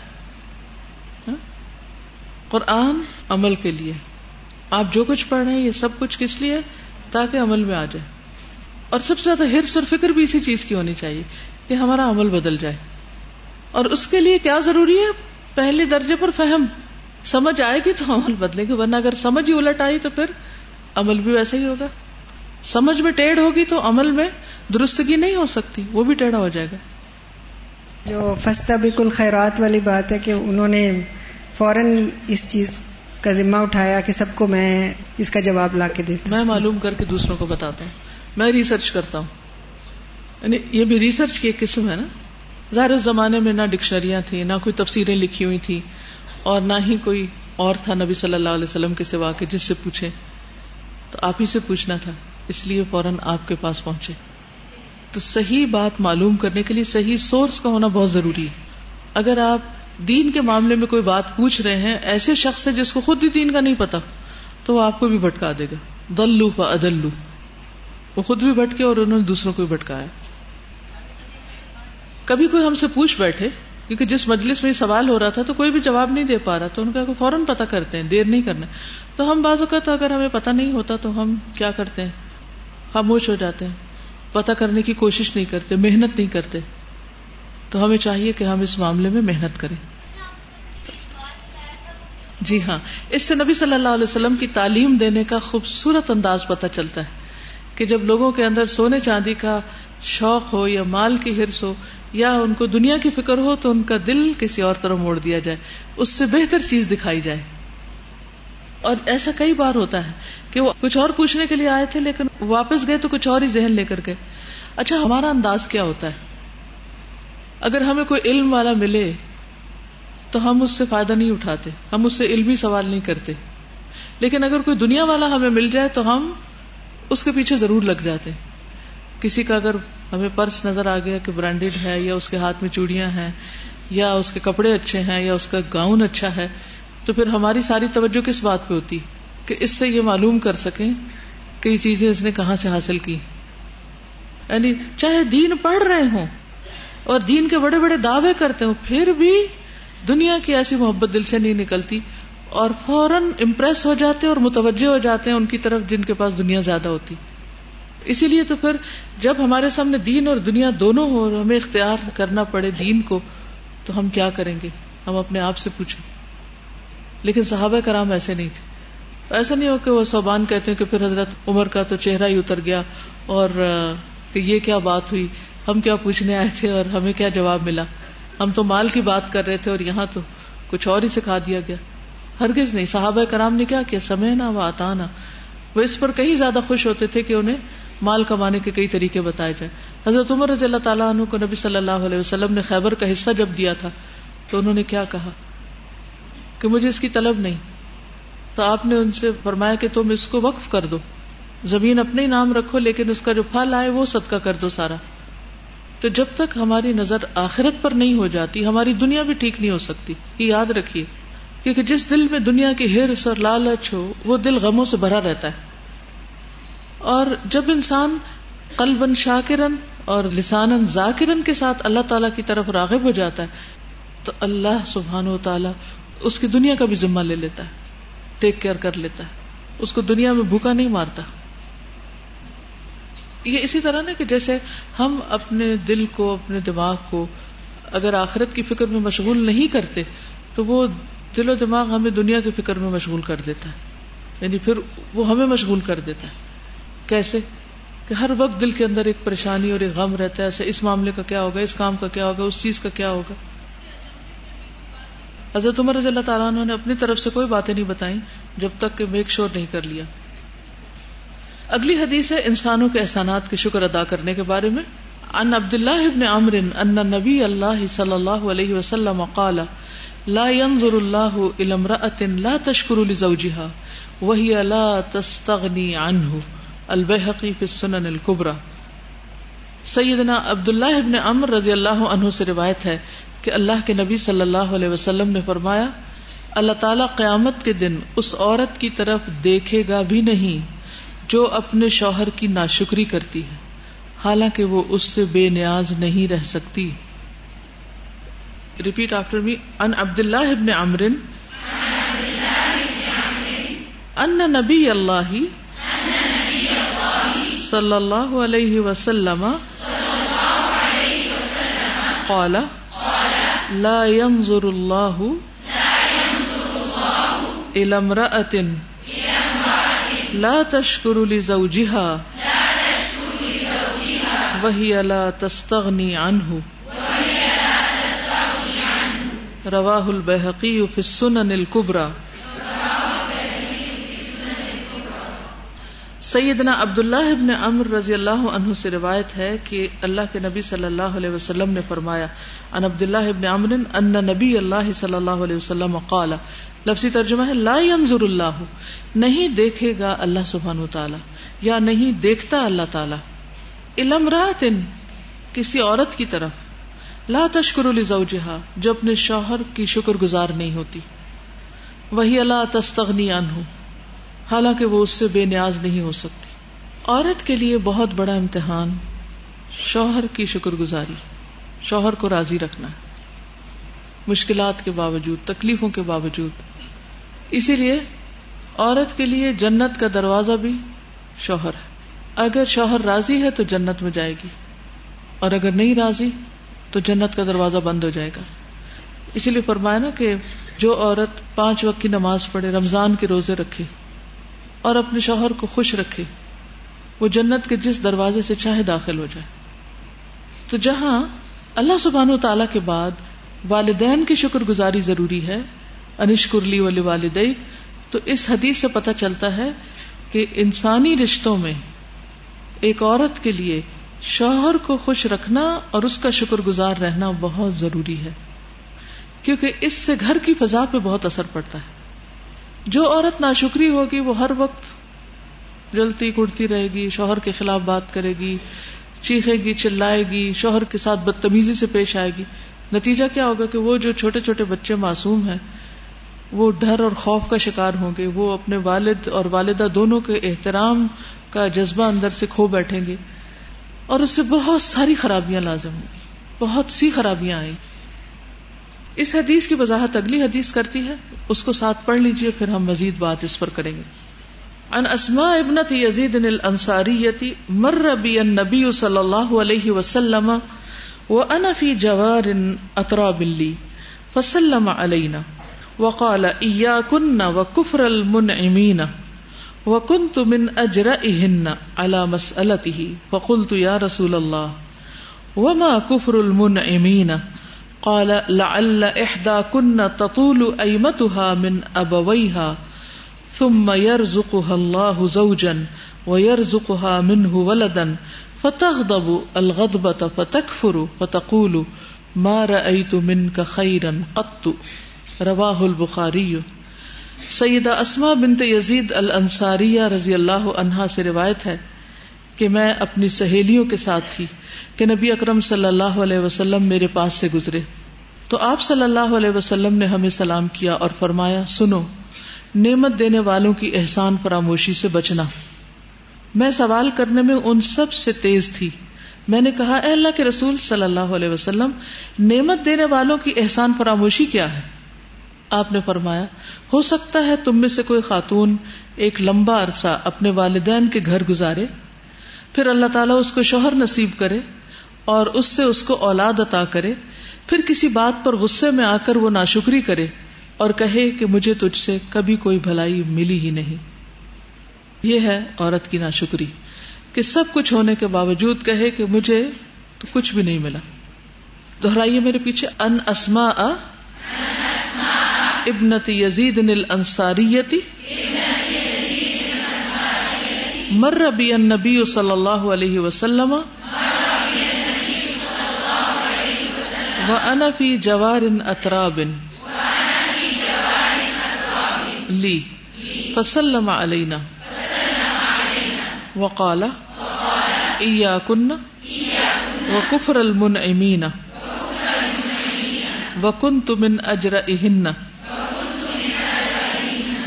ہاں؟ قرآن عمل کے لیے۔ آپ جو کچھ پڑھ رہے ہیں، یہ سب کچھ کس لیے؟ تاکہ عمل میں آ جائے۔ اور سب سے زیادہ ہرس اور فکر بھی اسی چیز کی ہونی چاہیے کہ ہمارا عمل بدل جائے۔ اور اس کے لیے کیا ضروری ہے؟ پہلے درجے پر فہم۔ سمجھ آئے گی تو عمل بدلے گی ورنہ اگر سمجھ ہی الٹ آئی تو پھر عمل بھی ویسا ہی ہوگا۔ سمجھ میں ٹیڑھ ہوگی تو عمل میں درستگی نہیں ہو سکتی وہ بھی ٹیڑھا ہو جائے گا۔ جو فستا بالکل خیرات والی بات ہے کہ انہوں نے فوراً اس چیز کا ذمہ اٹھایا کہ سب کو میں اس کا جواب لا کے دیتا میں معلوم کر کے دوسروں کو بتاتا ہوں۔ میں ریسرچ کرتا ہوں۔ یعنی یہ بھی ریسرچ کی ایک قسم ہے نا۔ ظاہر اس زمانے میں نہ ڈکشنریاں تھیں، نہ کوئی تفسیریں لکھی ہوئی تھی اور نہ ہی کوئی اور تھا نبی صلی اللہ علیہ وسلم کے سوا کے جس سے پوچھے۔ تو آپ ہی سے پوچھنا تھا، اس لیے فوراً آپ کے پاس پہنچے۔ تو صحیح بات معلوم کرنے کے لیے صحیح سورس کا ہونا بہت ضروری ہے۔ اگر آپ دین کے معاملے میں کوئی بات پوچھ رہے ہیں، ایسے شخص سے جس کو خود ہی دین کا نہیں پتا، تو وہ آپ کو بھی بھٹکا دے گا۔ دلو و ادلو وہ خود بھی بھٹکے اور انہوں نے دوسروں کو بھی بھٹکایا۔ کبھی کوئی ہم سے پوچھ بیٹھے، کیونکہ جس مجلس میں سوال ہو رہا تھا تو کوئی بھی جواب نہیں دے پا رہا تو ان کا فوراً پتا کرتے ہیں، دیر نہیں کرنا۔ تو ہم بعض اوقات اگر ہمیں پتا نہیں ہوتا تو ہم کیا کرتے ہیں؟ خاموش ہو جاتے ہیں۔ پتا کرنے کی کوشش نہیں کرتے، محنت نہیں کرتے۔ تو ہمیں چاہیے کہ ہم اس معاملے میں محنت کریں۔ جی ہاں اس سے نبی صلی اللہ علیہ وسلم کی تعلیم دینے کا خوبصورت انداز پتہ چلتا ہے کہ جب لوگوں کے اندر سونے چاندی کا شوق ہو یا مال کی ہرس ہو یا ان کو دنیا کی فکر ہو تو ان کا دل کسی اور طرف موڑ دیا جائے، اس سے بہتر چیز دکھائی جائے۔ اور ایسا کئی بار ہوتا ہے کہ وہ کچھ اور پوچھنے کے لیے آئے تھے لیکن واپس گئے تو کچھ اور ہی ذہن لے کر گئے۔ اچھا ہمارا انداز کیا ہوتا ہے؟ اگر ہمیں کوئی علم والا ملے تو ہم اس سے فائدہ نہیں اٹھاتے، ہم اس سے علمی سوال نہیں کرتے۔ لیکن اگر کوئی دنیا والا ہمیں مل جائے تو ہم اس کے پیچھے ضرور لگ جاتے۔ کسی کا اگر ہمیں پرس نظر آ گیا کہ برانڈیڈ ہے یا اس کے ہاتھ میں چوڑیاں ہیں یا اس کے کپڑے اچھے ہیں یا اس کا گاؤن اچھا ہے، تو پھر ہماری ساری توجہ کس بات پہ ہوتی؟ کہ اس سے یہ معلوم کر سکیں کہ یہ چیزیں اس نے کہاں سے حاصل کی۔ یعنی چاہے دین پڑھ رہے ہوں اور دین کے بڑے بڑے دعوے کرتے ہوں، پھر بھی دنیا کی ایسی محبت دل سے نہیں نکلتی اور فوراً امپریس ہو جاتے اور متوجہ ہو جاتے ہیں ان کی طرف جن کے پاس دنیا زیادہ ہوتی۔ اسی لیے تو پھر جب ہمارے سامنے دین اور دنیا دونوں ہو اور ہمیں اختیار کرنا پڑے دین کو، تو ہم کیا کریں گے؟ ہم اپنے آپ سے پوچھیں۔ لیکن صحابہ کرام ایسے نہیں تھے۔ ایسا نہیں ہو کہ وہ صوبان کہتے ہیں کہ پھر حضرت عمر کا تو چہرہ ہی اتر گیا اور کہ یہ کیا بات ہوئی؟ ہم کیا پوچھنے آئے تھے اور ہمیں کیا جواب ملا؟ ہم تو مال کی بات کر رہے تھے اور یہاں تو کچھ اور ہی سکھا دیا گیا۔ ہرگز نہیں۔ صحابہ کرام نے کیا کیا؟ سمے نہ وہ آتا نا وہ اس پر کہیں زیادہ خوش ہوتے تھے کہ انہیں مال کمانے کے کئی طریقے بتائے جائیں۔ حضرت عمر رضی اللہ تعالیٰ عنہ کو نبی صلی اللہ علیہ وسلم نے خیبر کا حصہ جب دیا تھا، تو انہوں نے کیا کہا؟ کہ مجھے اس کی طلب نہیں۔ تو آپ نے ان سے فرمایا کہ تم اس کو وقف کر دو۔ زمین اپنے ہی نام رکھو، لیکن اس کا جو پھل آئے وہ صدقہ کر دو سارا۔ تو جب تک ہماری نظر آخرت پر نہیں ہو جاتی، ہماری دنیا بھی ٹھیک نہیں ہو سکتی۔ یہ یاد رکھیے، کیونکہ جس دل میں دنیا کی ہرس اور لالچ ہو، وہ دل غموں سے بھرا رہتا ہے۔ اور جب انسان قلبن شاکرن اور لسان ذاکرن کے ساتھ اللہ تعالی کی طرف راغب ہو جاتا ہے، تو اللہ سبحان و تعالی اس کی دنیا کا بھی ذمہ لے لیتا ہے ٹیک کیئر کر لیتا ہے۔ اس کو دنیا میں بھوکا نہیں مارتا۔ یہ اسی طرح نا کہ جیسے ہم اپنے دل کو، اپنے دماغ کو اگر آخرت کی فکر میں مشغول نہیں کرتے، تو وہ دل و دماغ ہمیں دنیا کی فکر میں مشغول کر دیتا ہے۔ یعنی پھر وہ ہمیں مشغول کر دیتا ہے۔ کیسے؟ کہ ہر وقت دل کے اندر ایک پریشانی اور ایک غم رہتا ہے ایسے اس معاملے کا کیا ہوگا، اس کام کا کیا ہوگا، اس چیز کا کیا ہوگا؟ حضرت عمر رضی اللہ تعالیٰ عنہ نے اپنی طرف سے کوئی باتیں نہیں بتائی جب تک کہ میک شور نہیں کر لیا۔ اگلی حدیث ہے انسانوں کے احسانات کے شکر ادا کرنے کے بارے میں۔ ان عبد اللہ ابن عمر ان نبی اللہ صلی اللہ علیہ وسلم قال، لا ينظر الله الى امرأة لا تشكر لزوجها، وهي لا تستغني عنه البحقی فی السنن الكبرى. سیدنا عبداللہ ابن عمر رضی اللہ عنہ سے روایت ہے کہ اللہ کے نبی صلی اللہ علیہ وسلم نے فرمایا، اللہ تعالی قیامت کے دن اس عورت کی طرف دیکھے گا بھی نہیں جو اپنے شوہر کی ناشکری کرتی ہے۔ حالانکہ وہ اس سے بے نیاز نہیں رہ سکتی۔ ریپیٹ آفٹر می ان عبد اللہ ابن عمرن ان نبی اللہ صلی اللہ علیہ وسلم. قال، لا ينظر الله الى امرأة لا تشكر لزوجها وهي لا تستغني عنه. رواه البيهقي في السنن الكبرى. سیدنا عبداللہ ابن امر رضی اللہ عنہ سے روایت ہے کہ اللہ کے نبی صلی اللہ علیہ وسلم نے فرمایا ان عبداللہ ابن عمر ان نبی اللہ صلی اللہ علیہ وسلم قال، لفظی ترجمہ ہے، لا ينظر اللہ، نہیں دیکھے گا اللہ سبحانہ وتعالی یا نہیں دیکھتا اللہ تعالی۔ علم الامرات کسی عورت کی طرف۔ لا تشکر لزوجها جو اپنے شوہر کی شکر گزار نہیں ہوتی۔ وہی اللہ تستغنی عنہ۔ حالانکہ وہ اس سے بے نیاز نہیں ہو سکتی۔ عورت کے لیے بہت بڑا امتحان شوہر کی شکر گزاری شوہر کو راضی رکھنا۔ مشکلات کے باوجود، تکلیفوں کے باوجود۔ اسی لیے عورت کے لیے جنت کا دروازہ بھی شوہر ہے۔ اگر شوہر راضی ہے تو جنت میں جائے گی، اور اگر نہیں راضی تو جنت کا دروازہ بند ہو جائے گا۔ اسی لیے فرمایا نا کہ جو عورت پانچ وقت کی نماز پڑھے، رمضان کے روزے رکھے اور اپنے شوہر کو خوش رکھے۔ وہ جنت کے جس دروازے سے چاہے داخل ہو جائے۔ تو جہاں اللہ سبحان و تعالی کے بعد والدین کی شکر گزاری ضروری ہے انشکرلی ولی والدئی تو اس حدیث سے پتہ چلتا ہے کہ انسانی رشتوں میں ایک عورت کے لیے شوہر کو خوش رکھنا اور اس کا شکر گزار رہنا بہت ضروری ہے۔ کیونکہ اس سے گھر کی فضا پہ بہت اثر پڑتا ہے۔ جو عورت ناشکری ہوگی وہ ہر وقت جلتی کڑتی رہے گی، شوہر کے خلاف بات کرے گی، چیخے گی، چلائے گی، شوہر کے ساتھ بدتمیزی سے پیش آئے گی۔ نتیجہ کیا ہوگا کہ وہ جو چھوٹے چھوٹے بچے معصوم ہیں، وہ ڈر اور خوف کا شکار ہوں گے۔ وہ اپنے والد اور والدہ دونوں کے احترام کا جذبہ اندر سے کھو بیٹھیں گے۔ اور اس سے بہت ساری خرابیاں لازم ہوں گی۔ بہت سی خرابیاں آئیں۔ گی اس حدیث کی وضاحت اگلی حدیث کرتی ہے، اس کو ساتھ پڑھ لیجیے، پھر ہم مزید بات اس پر کریں گے۔ ان اسماء ابنت یزید الانصاریتی مر بی النبی صلی اللہ علیہ وسلم وانا فی جوار اطراب لی فسلم علینا وقال ایاکن وکفر المنعمین وکنت من اجرئہن على مسئلته فقلت یا رسول اللہ وما کفر المنعمین وما کفر المنعمین قال، لعل احدى كن تطول ايمتها من ابويها ثم يرزقها الله زوجا ويرزقها منه ولدا، فتغضب الغضبة فتكفر فتقول، ما رأيت منك خيرا قط. رواه البخاري. سیدہ اسما بنت یزید الانصاریہ رضی اللہ عنہا سے روایت ہے۔ کہ میں اپنی سہیلیوں کے ساتھ تھی کہ نبی اکرم صلی اللہ علیہ وسلم میرے پاس سے گزرے۔ تو آپ صلی اللہ علیہ وسلم نے ہمیں سلام کیا اور فرمایا، سنو، نعمت دینے والوں کی احسان فراموشی سے بچنا۔ میں سوال کرنے میں ان سب سے تیز تھی۔ میں نے کہا، اے اللہ کے رسول صلی اللہ علیہ وسلم، نعمت دینے والوں کی احسان فراموشی کیا ہے؟ آپ نے فرمایا، ہو سکتا ہے تم میں سے کوئی خاتون ایک لمبا عرصہ اپنے والدین کے گھر گزارے پھر اللہ تعالیٰ اس کو شوہر نصیب کرے اور اس سے اس کو اولاد عطا کرے پھر کسی بات پر غصے میں آ کر وہ ناشکری کرے اور کہے کہ مجھے تجھ سے کبھی کوئی بھلائی ملی ہی نہیں۔ یہ ہے عورت کی ناشکری کہ سب کچھ ہونے کے باوجود کہے کہ مجھے تو کچھ بھی نہیں ملا۔ دہرائیے میرے پیچھے، ان اسما ابنت یزید نل انصاریتی مر ربی النبی صلی اللہ علیہ وسلم و انا فی جوار اتراب لی فسلم علینا وقال ایاکن وکفر المنعمین وکنت من اجرئہن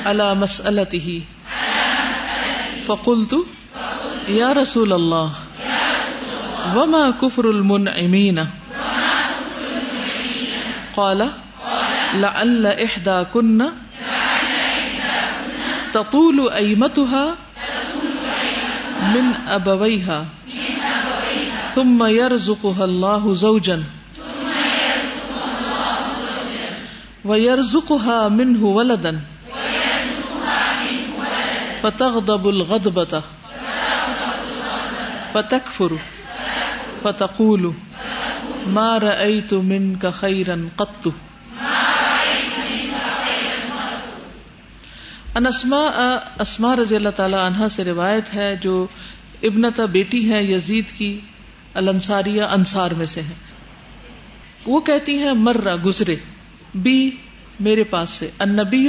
على مسألته فقلت، یا رسول اللہ، وما کفر المنعمین؟ قال، لعل احداكن تطول ایمتها من ابویها ثم يرزقها الله زوجا ويرزقها منه ولدا۔ فتغضب الغضبة. فتكفر. فتقول. ما رأيت منك خيرا قط. ان اسما رضی اللہ تعالی عنہا سے روایت ہے جو ابنتا بیٹی ہے یزید کی، الانصاریہ انصار میں سے ہے وہ کہتی ہیں، مرہ، گزرے، بی، میرے پاس سے ان نبی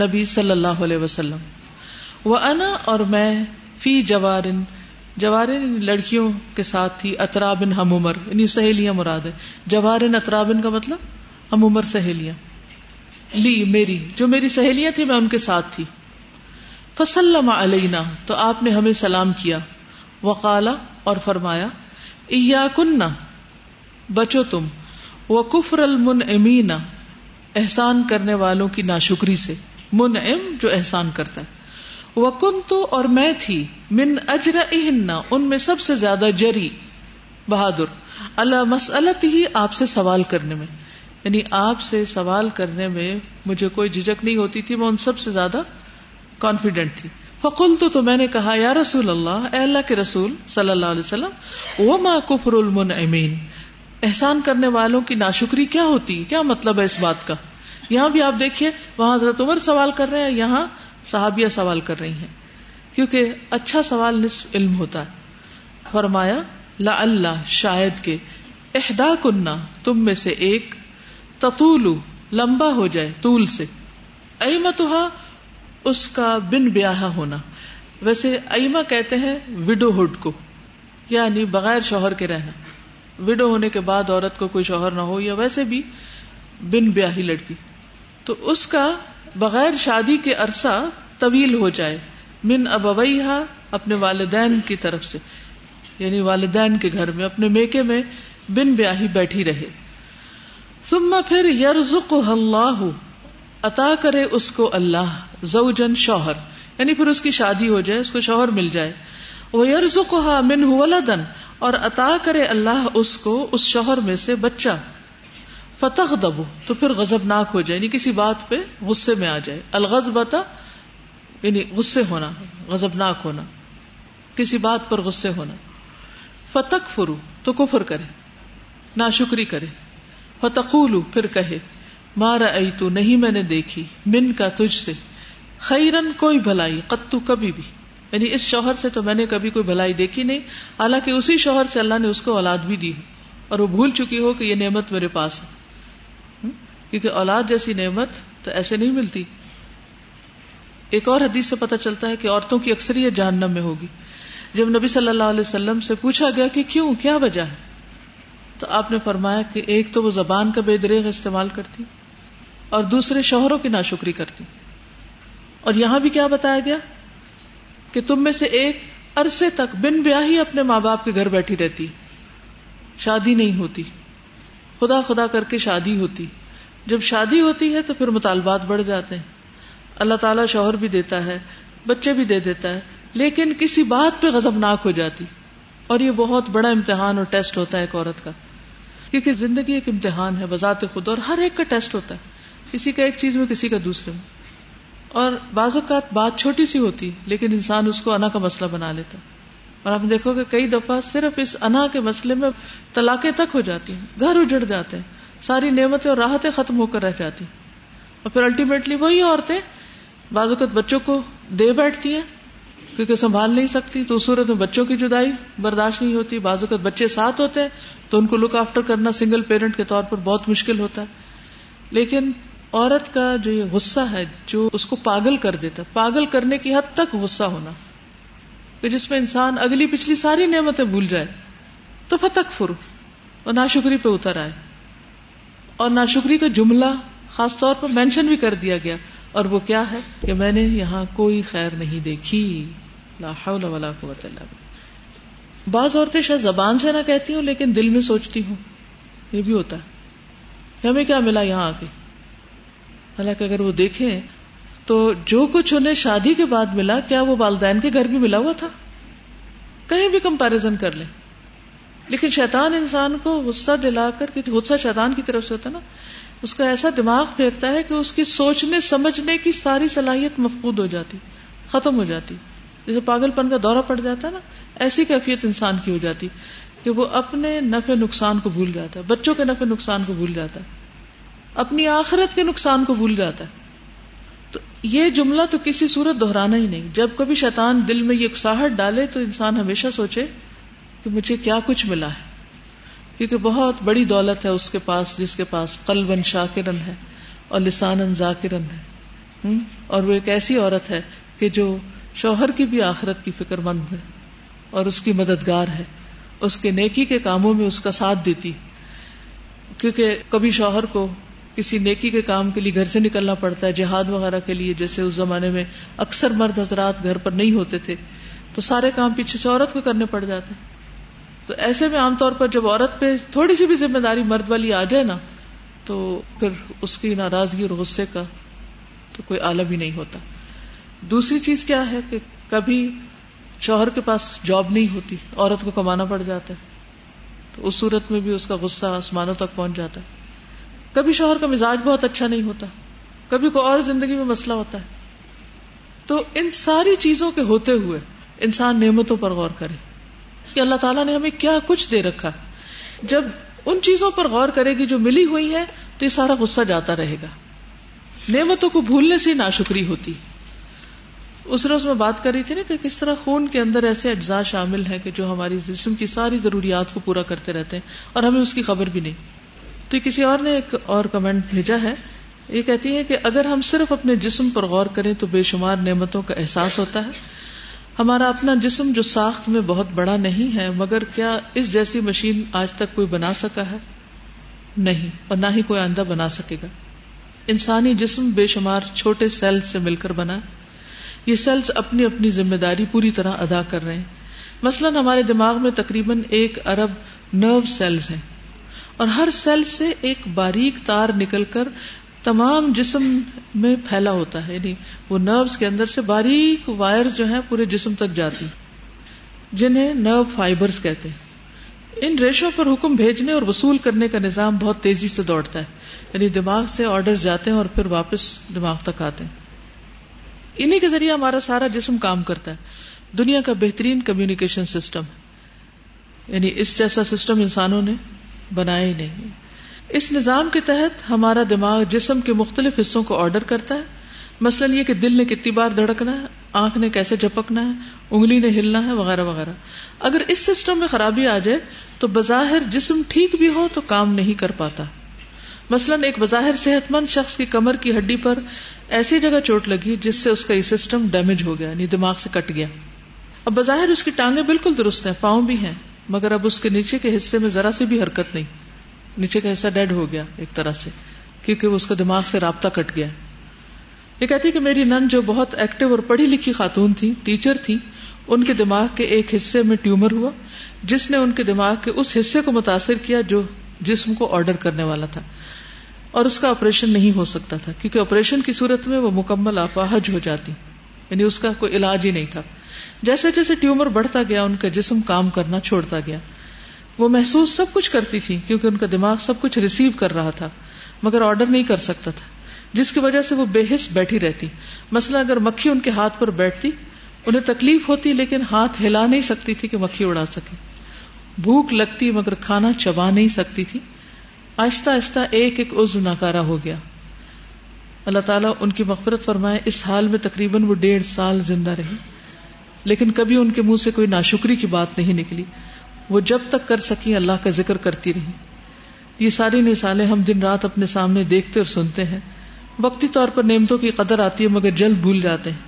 نبی صلی اللہ علیہ وسلم۔ وہ انا اور میں فی جوارن جوارن یعنی لڑکیوں کے ساتھ تھی اطرابن ہم عمر یعنی سہیلیاں مراد ہے جوارن اطرابن کا مطلب؟ ہم عمر سہیلیاں۔ لی، میری، جو میری سہیلیاں تھی میں ان کے ساتھ تھی۔ فسلم علینا، تو آپ نے ہمیں سلام کیا۔ وقالا، اور فرمایا ایا کننا بچو تم۔ وہ کفر المن امینا احسان کرنے والوں کی ناشکری سے۔ من ام جو احسان کرتا ہے۔ وہ کن تو اور میں تھی من اجر ان میں سب سے زیادہ جری۔ بہادر اللہ مسلط ہی آپ سے سوال کرنے میں۔ یعنی آپ سے سوال کرنے میں مجھے کوئی جھجک نہیں ہوتی تھی، میں ان سب سے زیادہ کانفیڈینٹ تھی۔ فقول تو تو میں نے کہا، یا رسول اللہ، اے اللہ کے رسول صلی اللہ علیہ وسلم وہ ماں کفر المن امین احسان کرنے والوں کی ناشکری کیا ہوتی؟ کیا مطلب ہے اس بات کا؟ یہاں بھی آپ دیکھیے، وہاں حضرت عمر سوال کر رہے ہیں، یہاں صحابیہ سوال کر رہی ہیں۔ کیونکہ اچھا سوال نصف علم ہوتا ہے۔ فرمایا لا اللہ شاید کے احدا کنہ تم میں سے ایک، تطول، لمبا ہو جائے طول سے۔ ایمتہا، اس کا بن بیاہ ہونا۔ ویسے ایما کہتے ہیں وڈو ہوڈ کو یعنی بغیر شوہر کے رہنا۔ وڈو ہونے کے بعد عورت کو کوئی شوہر نہ ہو، یا ویسے بھی بن بیاہی لڑکی۔ تو اس کا بغیر شادی کے عرصہ طویل ہو جائے۔ من ابویہا، اپنے والدین کی طرف سے۔ یعنی والدین کے گھر میں، اپنے میکے میں بن بیاہی بیٹھی رہے۔ ثم پھر یرزق اللہ، عطا کرے اس کو اللہ زوجن شوہر۔ یعنی پھر اس کی شادی ہو جائے، اس کو شوہر مل جائے۔ وہ یرزق من ولدن اور عطا کرے اللہ اس کو، اس شوہر میں سے بچہ۔ فتح دبو تو پھر غزب ناک ہو جائے یعنی کسی بات پہ غصے میں آ جائے۔ الغز بتا یعنی غصے ہونا غزب ناک ہونا، کسی بات پر غصے ہونا۔ فتق فرو تو کفر کرے، ناشکری کرے۔ فتقولو پھر کہے مارا ائی تو نہیں میں نے دیکھی، من کا، تجھ سے۔ خیرن، کوئی بھلائی، قطو، کبھی بھی۔ یعنی اس شوہر سے تو میں نے کبھی کوئی بھلائی دیکھی نہیں، حالانکہ اسی شوہر سے اللہ نے اس کو اولاد بھی دی اور وہ بھول چکی ہو کہ یہ نعمت میرے پاس ہے۔ کیونکہ اولاد جیسی نعمت تو ایسے نہیں ملتی۔ ایک اور حدیث سے پتہ چلتا ہے کہ عورتوں کی اکثریت جہنم میں ہوگی۔ جب نبی صلی اللہ علیہ وسلم سے پوچھا گیا کہ کیوں، کیا وجہ ہے؟ تو آپ نے فرمایا کہ ایک تو وہ زبان کا بے دریغ استعمال کرتی اور دوسرے شوہروں کی ناشکری کرتی۔ اور یہاں بھی کیا بتایا گیا؟ کہ تم میں سے ایک عرصے تک بن بیاہی اپنے ماں باپ کے گھر بیٹھی رہتی۔ شادی نہیں ہوتی۔ خدا خدا کر کے شادی ہوتی۔ جب شادی ہوتی ہے تو پھر مطالبات بڑھ جاتے ہیں۔ اللہ تعالیٰ شوہر بھی دیتا ہے، بچے بھی دے دیتا ہے، لیکن کسی بات پہ غزب ناک ہو جاتی۔ اور یہ بہت بڑا امتحان اور ٹیسٹ ہوتا ہے ایک عورت کا۔ کیونکہ زندگی ایک امتحان ہے بذات خود اور ہر ایک کا ٹیسٹ ہوتا ہے۔ کسی کا ایک چیز میں، کسی کا دوسرے میں۔ اور بعض اوقات بات چھوٹی سی ہوتی لیکن انسان اس کو انا کا مسئلہ بنا لیتا اور آپ دیکھو کہ کئی دفعہ صرف اس انا کے مسئلے میں طلاقیں تک ہو جاتی ہیں، گھر اجڑ جاتے ہیں۔ ساری نعمتیں اور راحتیں ختم ہو کر رہ جاتی اور پھر الٹیمیٹلی وہی عورتیں بعض اوقات بچوں کو دے بیٹھتی ہیں، کیونکہ سنبھال نہیں سکتی، تو اس صورت میں بچوں کی جدائی برداشت نہیں ہوتی۔ بعض اوقات بچے ساتھ ہوتے ہیں، تو ان کو لک آفٹر کرنا سنگل پیرنٹ کے طور پر بہت مشکل ہوتا ہے۔ لیکن عورت کا جو یہ غصہ ہے، جو اس کو پاگل کر دیتا ہے، پاگل کرنے کی حد تک غصہ ہونا، کہ جس میں انسان اگلی پچھلی ساری نعمتیں بھول جائے، تو فتک فر اور ناشکری پہ اتر آئے۔ اور ناشکری کا جملہ خاص طور پر مینشن بھی کر دیا گیا۔ اور وہ کیا ہے کہ میں نے یہاں کوئی خیر نہیں دیکھی۔ لا حول ولا قوت الا باللہ۔ بعض عورتیں شاید زبان سے نہ کہتی ہوں، لیکن دل میں سوچتی ہوں، یہ بھی ہوتا ہے۔ کہ ہمیں کیا ملا یہاں آ کے؟ حالانکہ اگر وہ دیکھیں تو جو کچھ انہیں شادی کے بعد ملا، کیا وہ والدین کے گھر بھی ملا ہوا تھا؟ کہیں بھی کمپیرزن کر لیں۔ لیکن شیطان انسان کو غصہ دلا کر غصہ شیطان کی طرف سے ہوتا نا، اس کا ایسا دماغ پھیرتا ہے کہ اس کی سوچنے، سمجھنے کی ساری صلاحیت مفقود ہو جاتی، ختم ہو جاتی۔ جیسے پاگل پن کا دورہ پڑ جاتا ہے نا، ایسی کیفیت انسان کی ہو جاتی کہ وہ اپنے نفع نقصان کو بھول جاتا ہے، بچوں کے نفع نقصان کو بھول جاتا ہے، اپنی آخرت کے نقصان کو بھول جاتا ہے۔ تو یہ جملہ تو کسی صورت دہرانا ہی نہیں۔ جب کبھی شیطان دل میں یہ اکساہٹ ڈالے تو انسان ہمیشہ سوچے کہ مجھے کیا کچھ ملا ہے؟ کیونکہ بہت بڑی دولت ہے اس کے پاس جس کے پاس قلب شاکرن ہے اور لسان ذاکرن ہے۔ اور وہ ایک ایسی عورت ہے کہ جو شوہر کی بھی آخرت کی فکر مند ہے اور اس کی مددگار ہے۔ اس کے نیکی کے کاموں میں اس کا ساتھ دیتی کیونکہ کبھی شوہر کو کسی نیکی کے کام کے لیے گھر سے نکلنا پڑتا ہے، جہاد وغیرہ کے لیے، جیسے اس زمانے میں اکثر مرد حضرات گھر پر نہیں ہوتے تھے، تو سارے کام پیچھے سے عورت کو کرنے پڑ جاتے تو ایسے میں عام طور پر جب عورت پہ تھوڑی سی بھی ذمہ داری مرد والی آ جائے نا، تو پھر اس کی ناراضگی اور غصے کا تو کوئی عالم ہی نہیں ہوتا۔ دوسری چیز کیا ہے کہ کبھی شوہر کے پاس جاب نہیں ہوتی، عورت کو کمانا پڑ جاتا ہے، تو اس صورت میں بھی اس کا غصہ آسمانوں تک پہنچ جاتا ہے۔ کبھی شوہر کا مزاج بہت اچھا نہیں ہوتا، کبھی کوئی اور زندگی میں مسئلہ ہوتا ہے۔ تو ان ساری چیزوں کے ہوتے ہوئے انسان نعمتوں پر غور کرے۔ کہ اللہ تعالیٰ نے ہمیں کیا کچھ دے رکھا۔ جب ان چیزوں پر غور کرے گی جو ملی ہوئی ہے تو یہ سارا غصہ جاتا رہے گا۔ نعمتوں کو بھولنے سے ناشکری ہوتی۔ اس روز میں بات کر رہی تھی نا کہ کس طرح خون کے اندر ایسے اجزاء شامل ہیں کہ جو ہماری جسم کی ساری ضروریات کو پورا کرتے رہتے ہیں اور ہمیں اس کی خبر بھی نہیں۔ تو کسی اور نے ایک اور کمنٹ بھیجا ہے۔ یہ کہتی ہے کہ اگر ہم صرف اپنے جسم پر غور کریں تو بے شمار نعمتوں کا احساس ہوتا ہے۔ ہمارا اپنا جسم جو ساخت میں بہت بڑا نہیں ہے، مگر کیا اس جیسی مشین آج تک کوئی بنا سکا ہے؟ نہیں، اور نہ ہی کوئی آندہ بنا سکے گا۔ انسانی جسم بے شمار چھوٹے سیل سے مل کر بنا۔ یہ سیلز اپنی اپنی ذمہ داری پوری طرح ادا کر رہے ہیں۔ مثلاً ہمارے دماغ میں تقریباً ایک ارب نرو سیلز ہیں۔ اور ہر سیل سے ایک باریک تار نکل کر تمام جسم میں پھیلا ہوتا ہے یعنی وہ نروس کے اندر سے باریک وائر جو ہیں پورے جسم تک جاتی، جنہیں نرو فائبرز کہتے ہیں۔ ان ریشوں پر حکم بھیجنے اور وصول کرنے کا نظام بہت تیزی سے دوڑتا ہے یعنی دماغ سے آرڈر جاتے ہیں اور پھر واپس دماغ تک آتے ہیں۔ انہیں کے ذریعے ہمارا سارا جسم کام کرتا ہے۔ دنیا کا بہترین کمیونیکیشن سسٹم یعنی اس جیسا سسٹم انسانوں نے بنایا ہی نہیں۔ اس نظام کے تحت ہمارا دماغ جسم کے مختلف حصوں کو آرڈر کرتا ہے۔ مثلاً یہ کہ دل نے کتنی بار دھڑکنا ہے، آنکھ نے کیسے جھپکنا ہے، انگلی نے ہلنا ہے، وغیرہ وغیرہ۔ اگر اس سسٹم میں خرابی آ جائے تو بظاہر جسم ٹھیک بھی ہو تو کام نہیں کر پاتا۔ مثلاً ایک بظاہر صحت مند شخص کی کمر کی ہڈی پر ایسی جگہ چوٹ لگی جس سے اس کا یہ سسٹم ڈیمیج ہو گیا یعنی دماغ سے کٹ گیا۔ اب بظاہر اس کی ٹانگیں بالکل درست ہیں، پاؤں بھی ہیں، مگر اب اس کے نیچے کے حصے میں ذرا سی بھی حرکت نہیں۔ نیچے کا حصہ ڈیڈ ہو گیا ایک طرح سے، کیونکہ وہ اس کا دماغ سے رابطہ کٹ گیا۔ یہ کہتی کہ میری نن جو بہت ایکٹیو اور پڑھی لکھی خاتون تھی ٹیچر تھی، ان کے دماغ کے ایک حصے میں ٹیومر ہوا، جس نے ان کے دماغ کے اس حصے کو متاثر کیا جو جسم کو آرڈر کرنے والا تھا۔ اور اس کا آپریشن نہیں ہو سکتا تھا، کیونکہ آپریشن کی صورت میں وہ مکمل اپاہج ہو جاتی یعنی اس کا کوئی علاج ہی نہیں تھا۔ جیسے جیسے ٹیومر بڑھتا گیا، ان کا جسم کام کرنا چھوڑتا گیا۔ وہ محسوس سب کچھ کرتی تھی، کیونکہ ان کا دماغ سب کچھ ریسیو کر رہا تھا، مگر آرڈر نہیں کر سکتا تھا، جس کی وجہ سے وہ بے حص بیٹھی رہتی۔ مثلا اگر مکھی ان کے ہاتھ پر بیٹھتی، انہیں تکلیف ہوتی، لیکن ہاتھ ہلا نہیں سکتی تھی کہ مکھی اڑا سکے۔ بھوک لگتی، مگر کھانا چبا نہیں سکتی تھی۔ آہستہ آہستہ ایک ایک عز ناکارا ہو گیا۔ اللہ تعالیٰ ان کی مغفرت فرمائے، اس حال میں تقریباً وہ ڈیڑھ سال زندہ رہی۔ لیکن کبھی ان کے منہ سے کوئی ناشکری کی بات نہیں نکلی۔ وہ جب تک کر سکی اللہ کا ذکر کرتی رہی یہ ساری مثالیں ہم دن رات اپنے سامنے دیکھتے اور سنتے ہیں۔ وقتی طور پر نعمتوں کی قدر آتی ہے مگر جلد بھول جاتے ہیں۔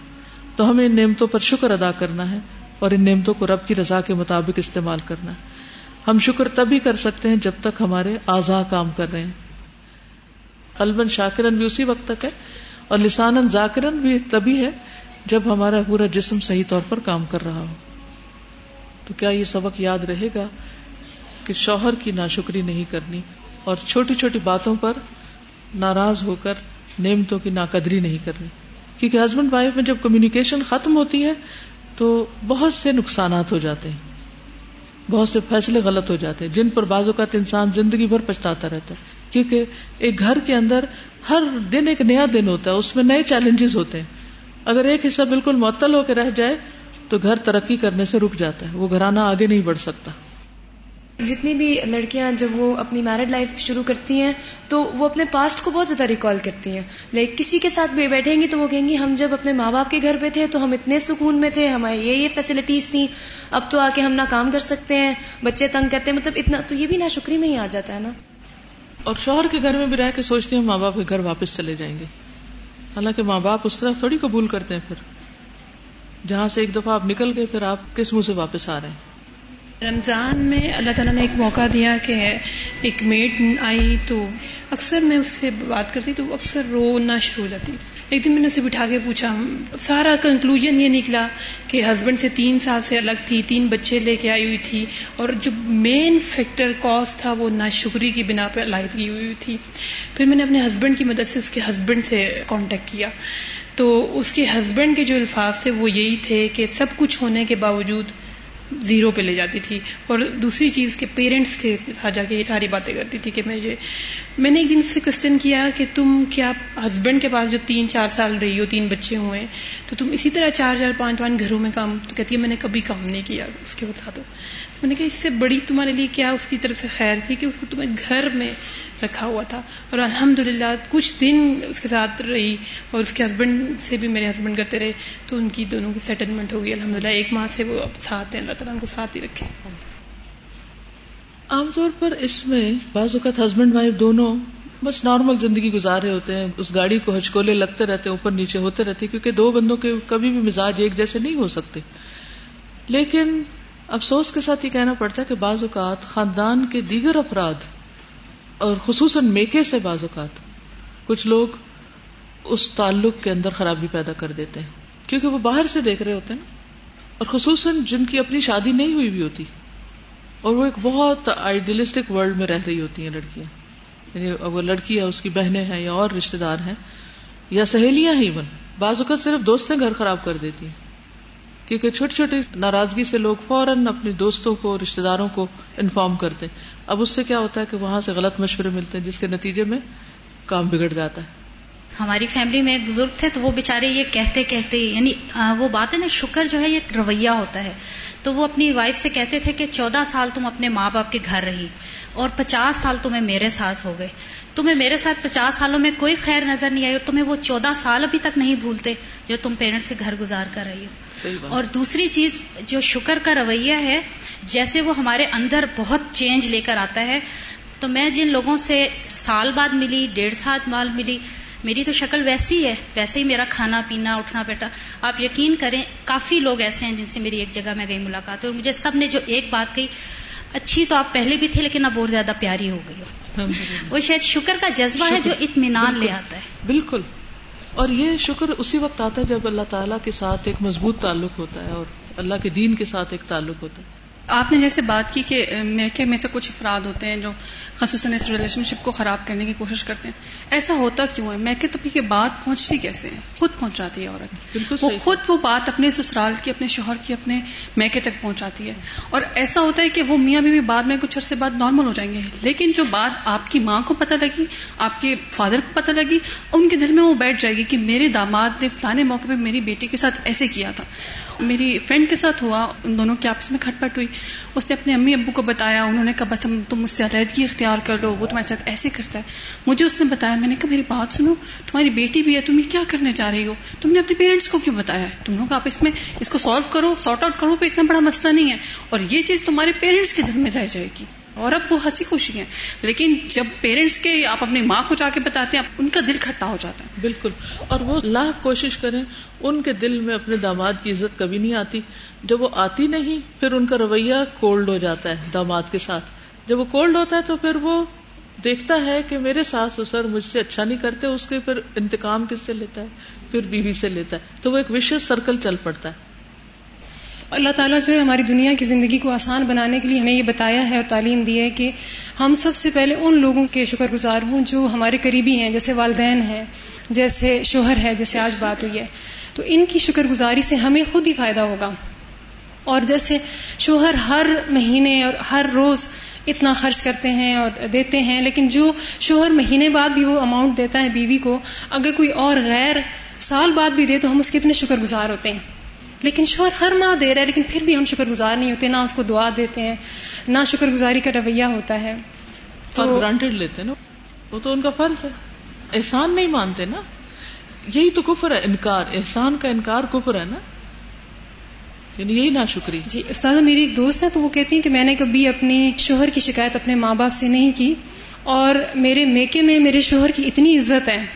تو ہمیں ان نعمتوں پر شکر ادا کرنا ہے اور ان نعمتوں کو رب کی رضا کے مطابق استعمال کرنا ہے۔ ہم شکر تبھی کر سکتے ہیں جب تک ہمارے آزا کام کر رہے ہیں۔ قلبن شاکرن بھی اسی وقت تک ہے اور لسانن ذاکرن بھی تبھی ہے جب ہمارا پورا جسم صحیح طور پر کام کر رہا ہو۔ تو کیا یہ سبق یاد رہے گا کہ شوہر کی ناشکری نہیں کرنی اور چھوٹی چھوٹی باتوں پر ناراض ہو کر نعمتوں کی ناقدری نہیں کرنی؟ کیونکہ ہسبینڈ وائف میں جب کمیونیکیشن ختم ہوتی ہے تو بہت سے نقصانات ہو جاتے ہیں، بہت سے فیصلے غلط ہو جاتے ہیں، جن پر بعض اوقات انسان زندگی بھر پچھتاتا رہتا ہے۔ کیونکہ ایک گھر کے اندر ہر دن ایک نیا دن ہوتا ہے، اس میں نئے چیلنجز ہوتے ہیں۔ اگر ایک حصہ بالکل معطل ہو کے رہ جائے تو گھر ترقی کرنے سے رک جاتا ہے۔ وہ گھرانہ آگے نہیں بڑھ سکتا۔ جتنی بھی لڑکیاں جب وہ اپنی میرڈ لائف شروع کرتی ہیں تو وہ اپنے پاسٹ کو بہت زیادہ ریکال کرتی ہیں۔ لائک کسی کے ساتھ بیٹھیں گی تو وہ کہیں گی ہم جب اپنے ماں باپ کے گھر پہ تھے تو ہم اتنے سکون میں تھے ہمارے یہ یہ فیسلٹیز تھیں۔ اب تو آ کے ہم نہ کام کر سکتے ہیں بچے تنگ کرتے ہیں۔ مطلب اتنا تو یہ بھی نہ شکری میں ہی آ جاتا ہے نا۔ اور شوہر کے گھر میں بھی رہ کے سوچتے ہیں ماں باپ کے گھر واپس چلے جائیں گے۔ حالانکہ ماں باپ اس طرح تھوڑی قبول کرتے ہیں پھر۔ جہاں سے ایک دفعہ آپ نکل گئے، پھر آپ کس منہ سے واپس آ رہے ہیں؟ رمضان میں اللہ تعالیٰ نے ایک موقع دیا کہ ایک میٹ آئی تو اکثر میں اس سے بات کرتی تو اکثر رونا شروع ہو جاتی۔ ایک دن میں نے اسے بٹھا کے پوچھا، سارا کنکلوژن یہ نکلا کہ ہسبینڈ سے تین سال سے الگ تھی، تین بچے لے کے آئی ہوئی تھی اور جو مین فیکٹر کاز تھا وہ ناشکری کی بنا پہ علاحدگی ہوئی تھی۔ پھر میں نے اپنے ہسبینڈ کی مدد سے اس کے ہسبینڈ سے کانٹیکٹ کیا۔ تو اس کے ہسبینڈ کے جو الفاظ تھے وہ یہی تھے کہ سب کچھ ہونے کے باوجود زیرو پہ لے جاتی تھی اور دوسری چیز کے پیرنٹس کے ساتھ جا کے یہ ساری باتیں کرتی تھی کہ مجھے میں نے ایک دن سے کوشچن کیا کہ تم کیا ہسبینڈ کے پاس جو تین چار سال رہی ہو، تین بچے ہوئے تو تم اسی طرح چار چار پانچ پانچ گھروں میں کام تو کہتی ہے میں نے کبھی کام نہیں کیا اس کے ساتھ۔ میں نے کہا اس سے بڑی تمہارے لیے کیا اس کی طرف سے خیر تھی کہ اس کو تمہیں گھر میں رکھا ہوا تھا۔ اور الحمد کچھ دن اس کے ساتھ رہی اور اس کے ہسبینڈ سے بھی میرے ہسبینڈ کرتے رہے۔ تو ان کی دونوں کی سیٹلمنٹ ہو گئی۔ الحمد ایک ماہ سے وہ اب ساتھ ہیں۔ اللہ تعالیٰ ان کو ساتھ ہی رکھے۔ عام طور پر اس میں بعض اوقات ہسبینڈ وائف دونوں بس نارمل زندگی گزار رہے ہوتے ہیں۔ اس گاڑی کو ہچکولے لگتے رہتے ہیں، اوپر نیچے ہوتے رہتے کیونکہ دو بندوں کے کبھی بھی مزاج ایک جیسے نہیں ہو سکتے۔ لیکن افسوس کے ساتھ یہ کہنا پڑتا ہے کہ بعض اوقات خاندان کے دیگر افراد اور خصوصاً میکے سے بعض اوقات کچھ لوگ اس تعلق کے اندر خرابی پیدا کر دیتے ہیں، کیونکہ وہ باہر سے دیکھ رہے ہوتے ہیں اور خصوصاً جن کی اپنی شادی نہیں ہوئی بھی ہوتی، اور وہ ایک بہت آئیڈیلسٹک ورلڈ میں رہ رہی ہوتی ہیں لڑکیاں۔ یعنی وہ لڑکی ہے اس کی بہنیں ہیں یا اور رشتے دار ہیں، یا سہیلیاں ہی بن، بعض اوقات صرف دوستیں گھر خراب کر دیتی ہیں۔ کیونکہ چھوٹی چھوٹی ناراضگی سے لوگ فوراً اپنے دوستوں کو رشتے داروں کو انفارم کرتے اب اس سے کیا ہوتا ہے کہ وہاں سے غلط مشورے ملتے ہیں، جس کے نتیجے میں کام بگڑ جاتا ہے۔ ہماری فیملی میں ایک بزرگ تھے تو وہ بےچارے یہ کہتے کہتے یعنی وہ بات ہے نا شکر جو ہے یہ رویہ ہوتا ہے۔ تو وہ اپنی وائف سے کہتے تھے کہ چودہ سال تم اپنے ماں باپ کے گھر رہی اور پچاس سال تمہیں میرے ساتھ ہو گئے۔ تمہیں میرے ساتھ پچاس سالوں میں کوئی خیر نظر نہیں آئی اور تمہیں وہ چودہ سال ابھی تک نہیں بھولتے جو تم پیرنٹس سے گھر گزار کر رہی ہو۔ اور دوسری چیز جو شکر کا رویہ ہے جیسے وہ ہمارے اندر بہت چینج لے کر آتا ہے تو میں جن لوگوں سے سال بعد ملی ڈیڑھ سال بعد ملی میری تو شکل ویسی ہے ویسے ہی میرا کھانا پینا اٹھنا بیٹا آپ یقین کریں کافی لوگ ایسے ہیں جن سے میری ایک جگہ میں گئی ملاقات اور مجھے سب نے جو ایک بات کہی اچھی تو آپ پہلے بھی تھے لیکن اب اور زیادہ پیاری ہو گئی ہو۔ وہ شاید شکر کا جذبہ ہے جو اطمینان لے آتا ہے۔ بالکل۔ اور یہ شکر اسی وقت آتا ہے جب اللہ تعالیٰ کے ساتھ ایک مضبوط تعلق ہوتا ہے اور اللہ کے دین کے ساتھ ایک تعلق ہوتا ہے۔ آپ نے جیسے بات کی کہ میکے میں سے کچھ افراد ہوتے ہیں جو خصوصاً اس ریلیشن شپ کو خراب کرنے کی کوشش کرتے ہیں۔ ایسا ہوتا کیوں ہے؟ میکے تبھی کے بات پہنچتی کیسے ہیں خود پہنچاتی ہے عورت۔ وہ خود وہ بات اپنے سسرال کی اپنے شوہر کی اپنے میکے تک پہنچاتی ہے۔ اور ایسا ہوتا ہے کہ وہ میاں بھی بعد میں کچھ عرصے بعد نارمل ہو جائیں گے۔ لیکن جو بات آپ کی ماں کو پتہ لگی آپ کے فادر کو پتہ لگی ان کے دل میں وہ بیٹھ جائے گی کہ میرے داماد نے فلانے موقع پہ میری بیٹی کے ساتھ ایسے کیا تھا۔ میری فرینڈ کے ساتھ ہوا، ان دونوں کی آپس میں کھٹ پٹ ہوئی۔ اس نے اپنے امی ابو کو بتایا، انہوں نے کہا، بس تم مجھ سے علیحدگی اختیار کر لو، وہ تمہارے ساتھ ایسے کرتا ہے۔ مجھے اس نے بتایا، میں نے کہا، میری بات سنو، تمہاری بیٹی بھی ہے، تم یہ کیا کرنے جا رہی ہو؟ تم نے اپنے پیرنٹس کو کیوں بتایا؟ ہے تم لوگ آپ اس میں، اس کو سالو کرو سارٹ آؤٹ کرو، کوئی اتنا بڑا مسئلہ نہیں ہے۔ اور یہ چیز تمہارے پیرنٹس کے دل میں رہ جائے گی۔ اور اب وہ ہنسی خوشی ہیں۔ لیکن جب پیرنٹس کے، آپ اپنی ماں کو جا کے بتاتے ہیں، ان کا دل کھٹا ہو جاتا ہے۔ بالکل۔ اور وہ لاکھ کوشش کریں ان کے دل میں اپنے داماد کی عزت کبھی نہیں آتی۔ جب وہ آتی نہیں، پھر ان کا رویہ کولڈ ہو جاتا ہے داماد کے ساتھ۔ جب وہ کولڈ ہوتا ہے تو پھر وہ دیکھتا ہے کہ میرے ساس سسر مجھ سے اچھا نہیں کرتے، اس کے پھر انتقام کس سے لیتا ہے؟ پھر بیوی سے لیتا ہے۔ تو وہ ایک وشیش سرکل چل پڑتا ہے۔ اللہ تعالیٰ جو ہے ہماری دنیا کی زندگی کو آسان بنانے کے لیے ہمیں یہ بتایا ہے اور تعلیم دی ہے کہ ہم سب سے پہلے ان لوگوں کے شکر گزار ہوں جو ہمارے قریبی ہیں، جیسے والدین ہیں، جیسے شوہر ہے، جیسے آج بات ہوئی ہے۔ تو ان کی شکر گزاری سے ہمیں خود ہی فائدہ ہوگا۔ اور جیسے شوہر ہر مہینے اور ہر روز اتنا خرچ کرتے ہیں اور دیتے ہیں لیکن جو شوہر مہینے بعد بھی وہ اماؤنٹ دیتا ہے بیوی کو اگر کوئی اور غیر سال بعد بھی دے تو ہم اس کے اتنے شکر گزار ہوتے ہیں۔ لیکن شوہر ہر ماہ دے رہا ہے لیکن پھر بھی ہم شکر گزار نہیں ہوتے نہ اس کو دعا دیتے ہیں نہ شکر گزاری کا رویہ ہوتا ہے۔ تو گرانٹیڈ لیتے نا وہ تو ان کا فرض ہے۔ احسان نہیں مانتے نا۔ یہی تو کفر ہے انکار احسان کا انکار کفر ہے نا؟ یعنی یہی نہ شکری جی استاد میری ایک دوست ہے تو وہ کہتی ہیں کہ میں نے کبھی اپنی شوہر کی شکایت اپنے ماں باپ سے نہیں کی اور میرے میکے میں میرے شوہر کی اتنی عزت ہے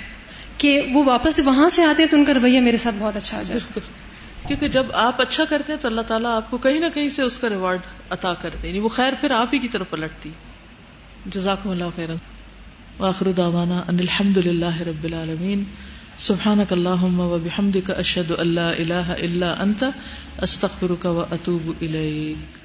کہ وہ واپس وہاں سے آتے ہیں تو ان کا رویہ میرے ساتھ بہت اچھا آ جائے کیونکہ جب آپ اچھا کرتے ہیں تو اللہ تعالیٰ آپ کو کہیں نہ کہیں سے اس کا ریوارڈ عطا کرتے یعنی وہ خیر پھر آپ ہی کی طرف پلٹتی۔ جزاکم اللہ خیر واخر دعوانا ان الحمد للہ رب العالمین۔ سبحانك اللهم وبحمدك اشهد ان لا اله الا انت استغفرك واتوب اليك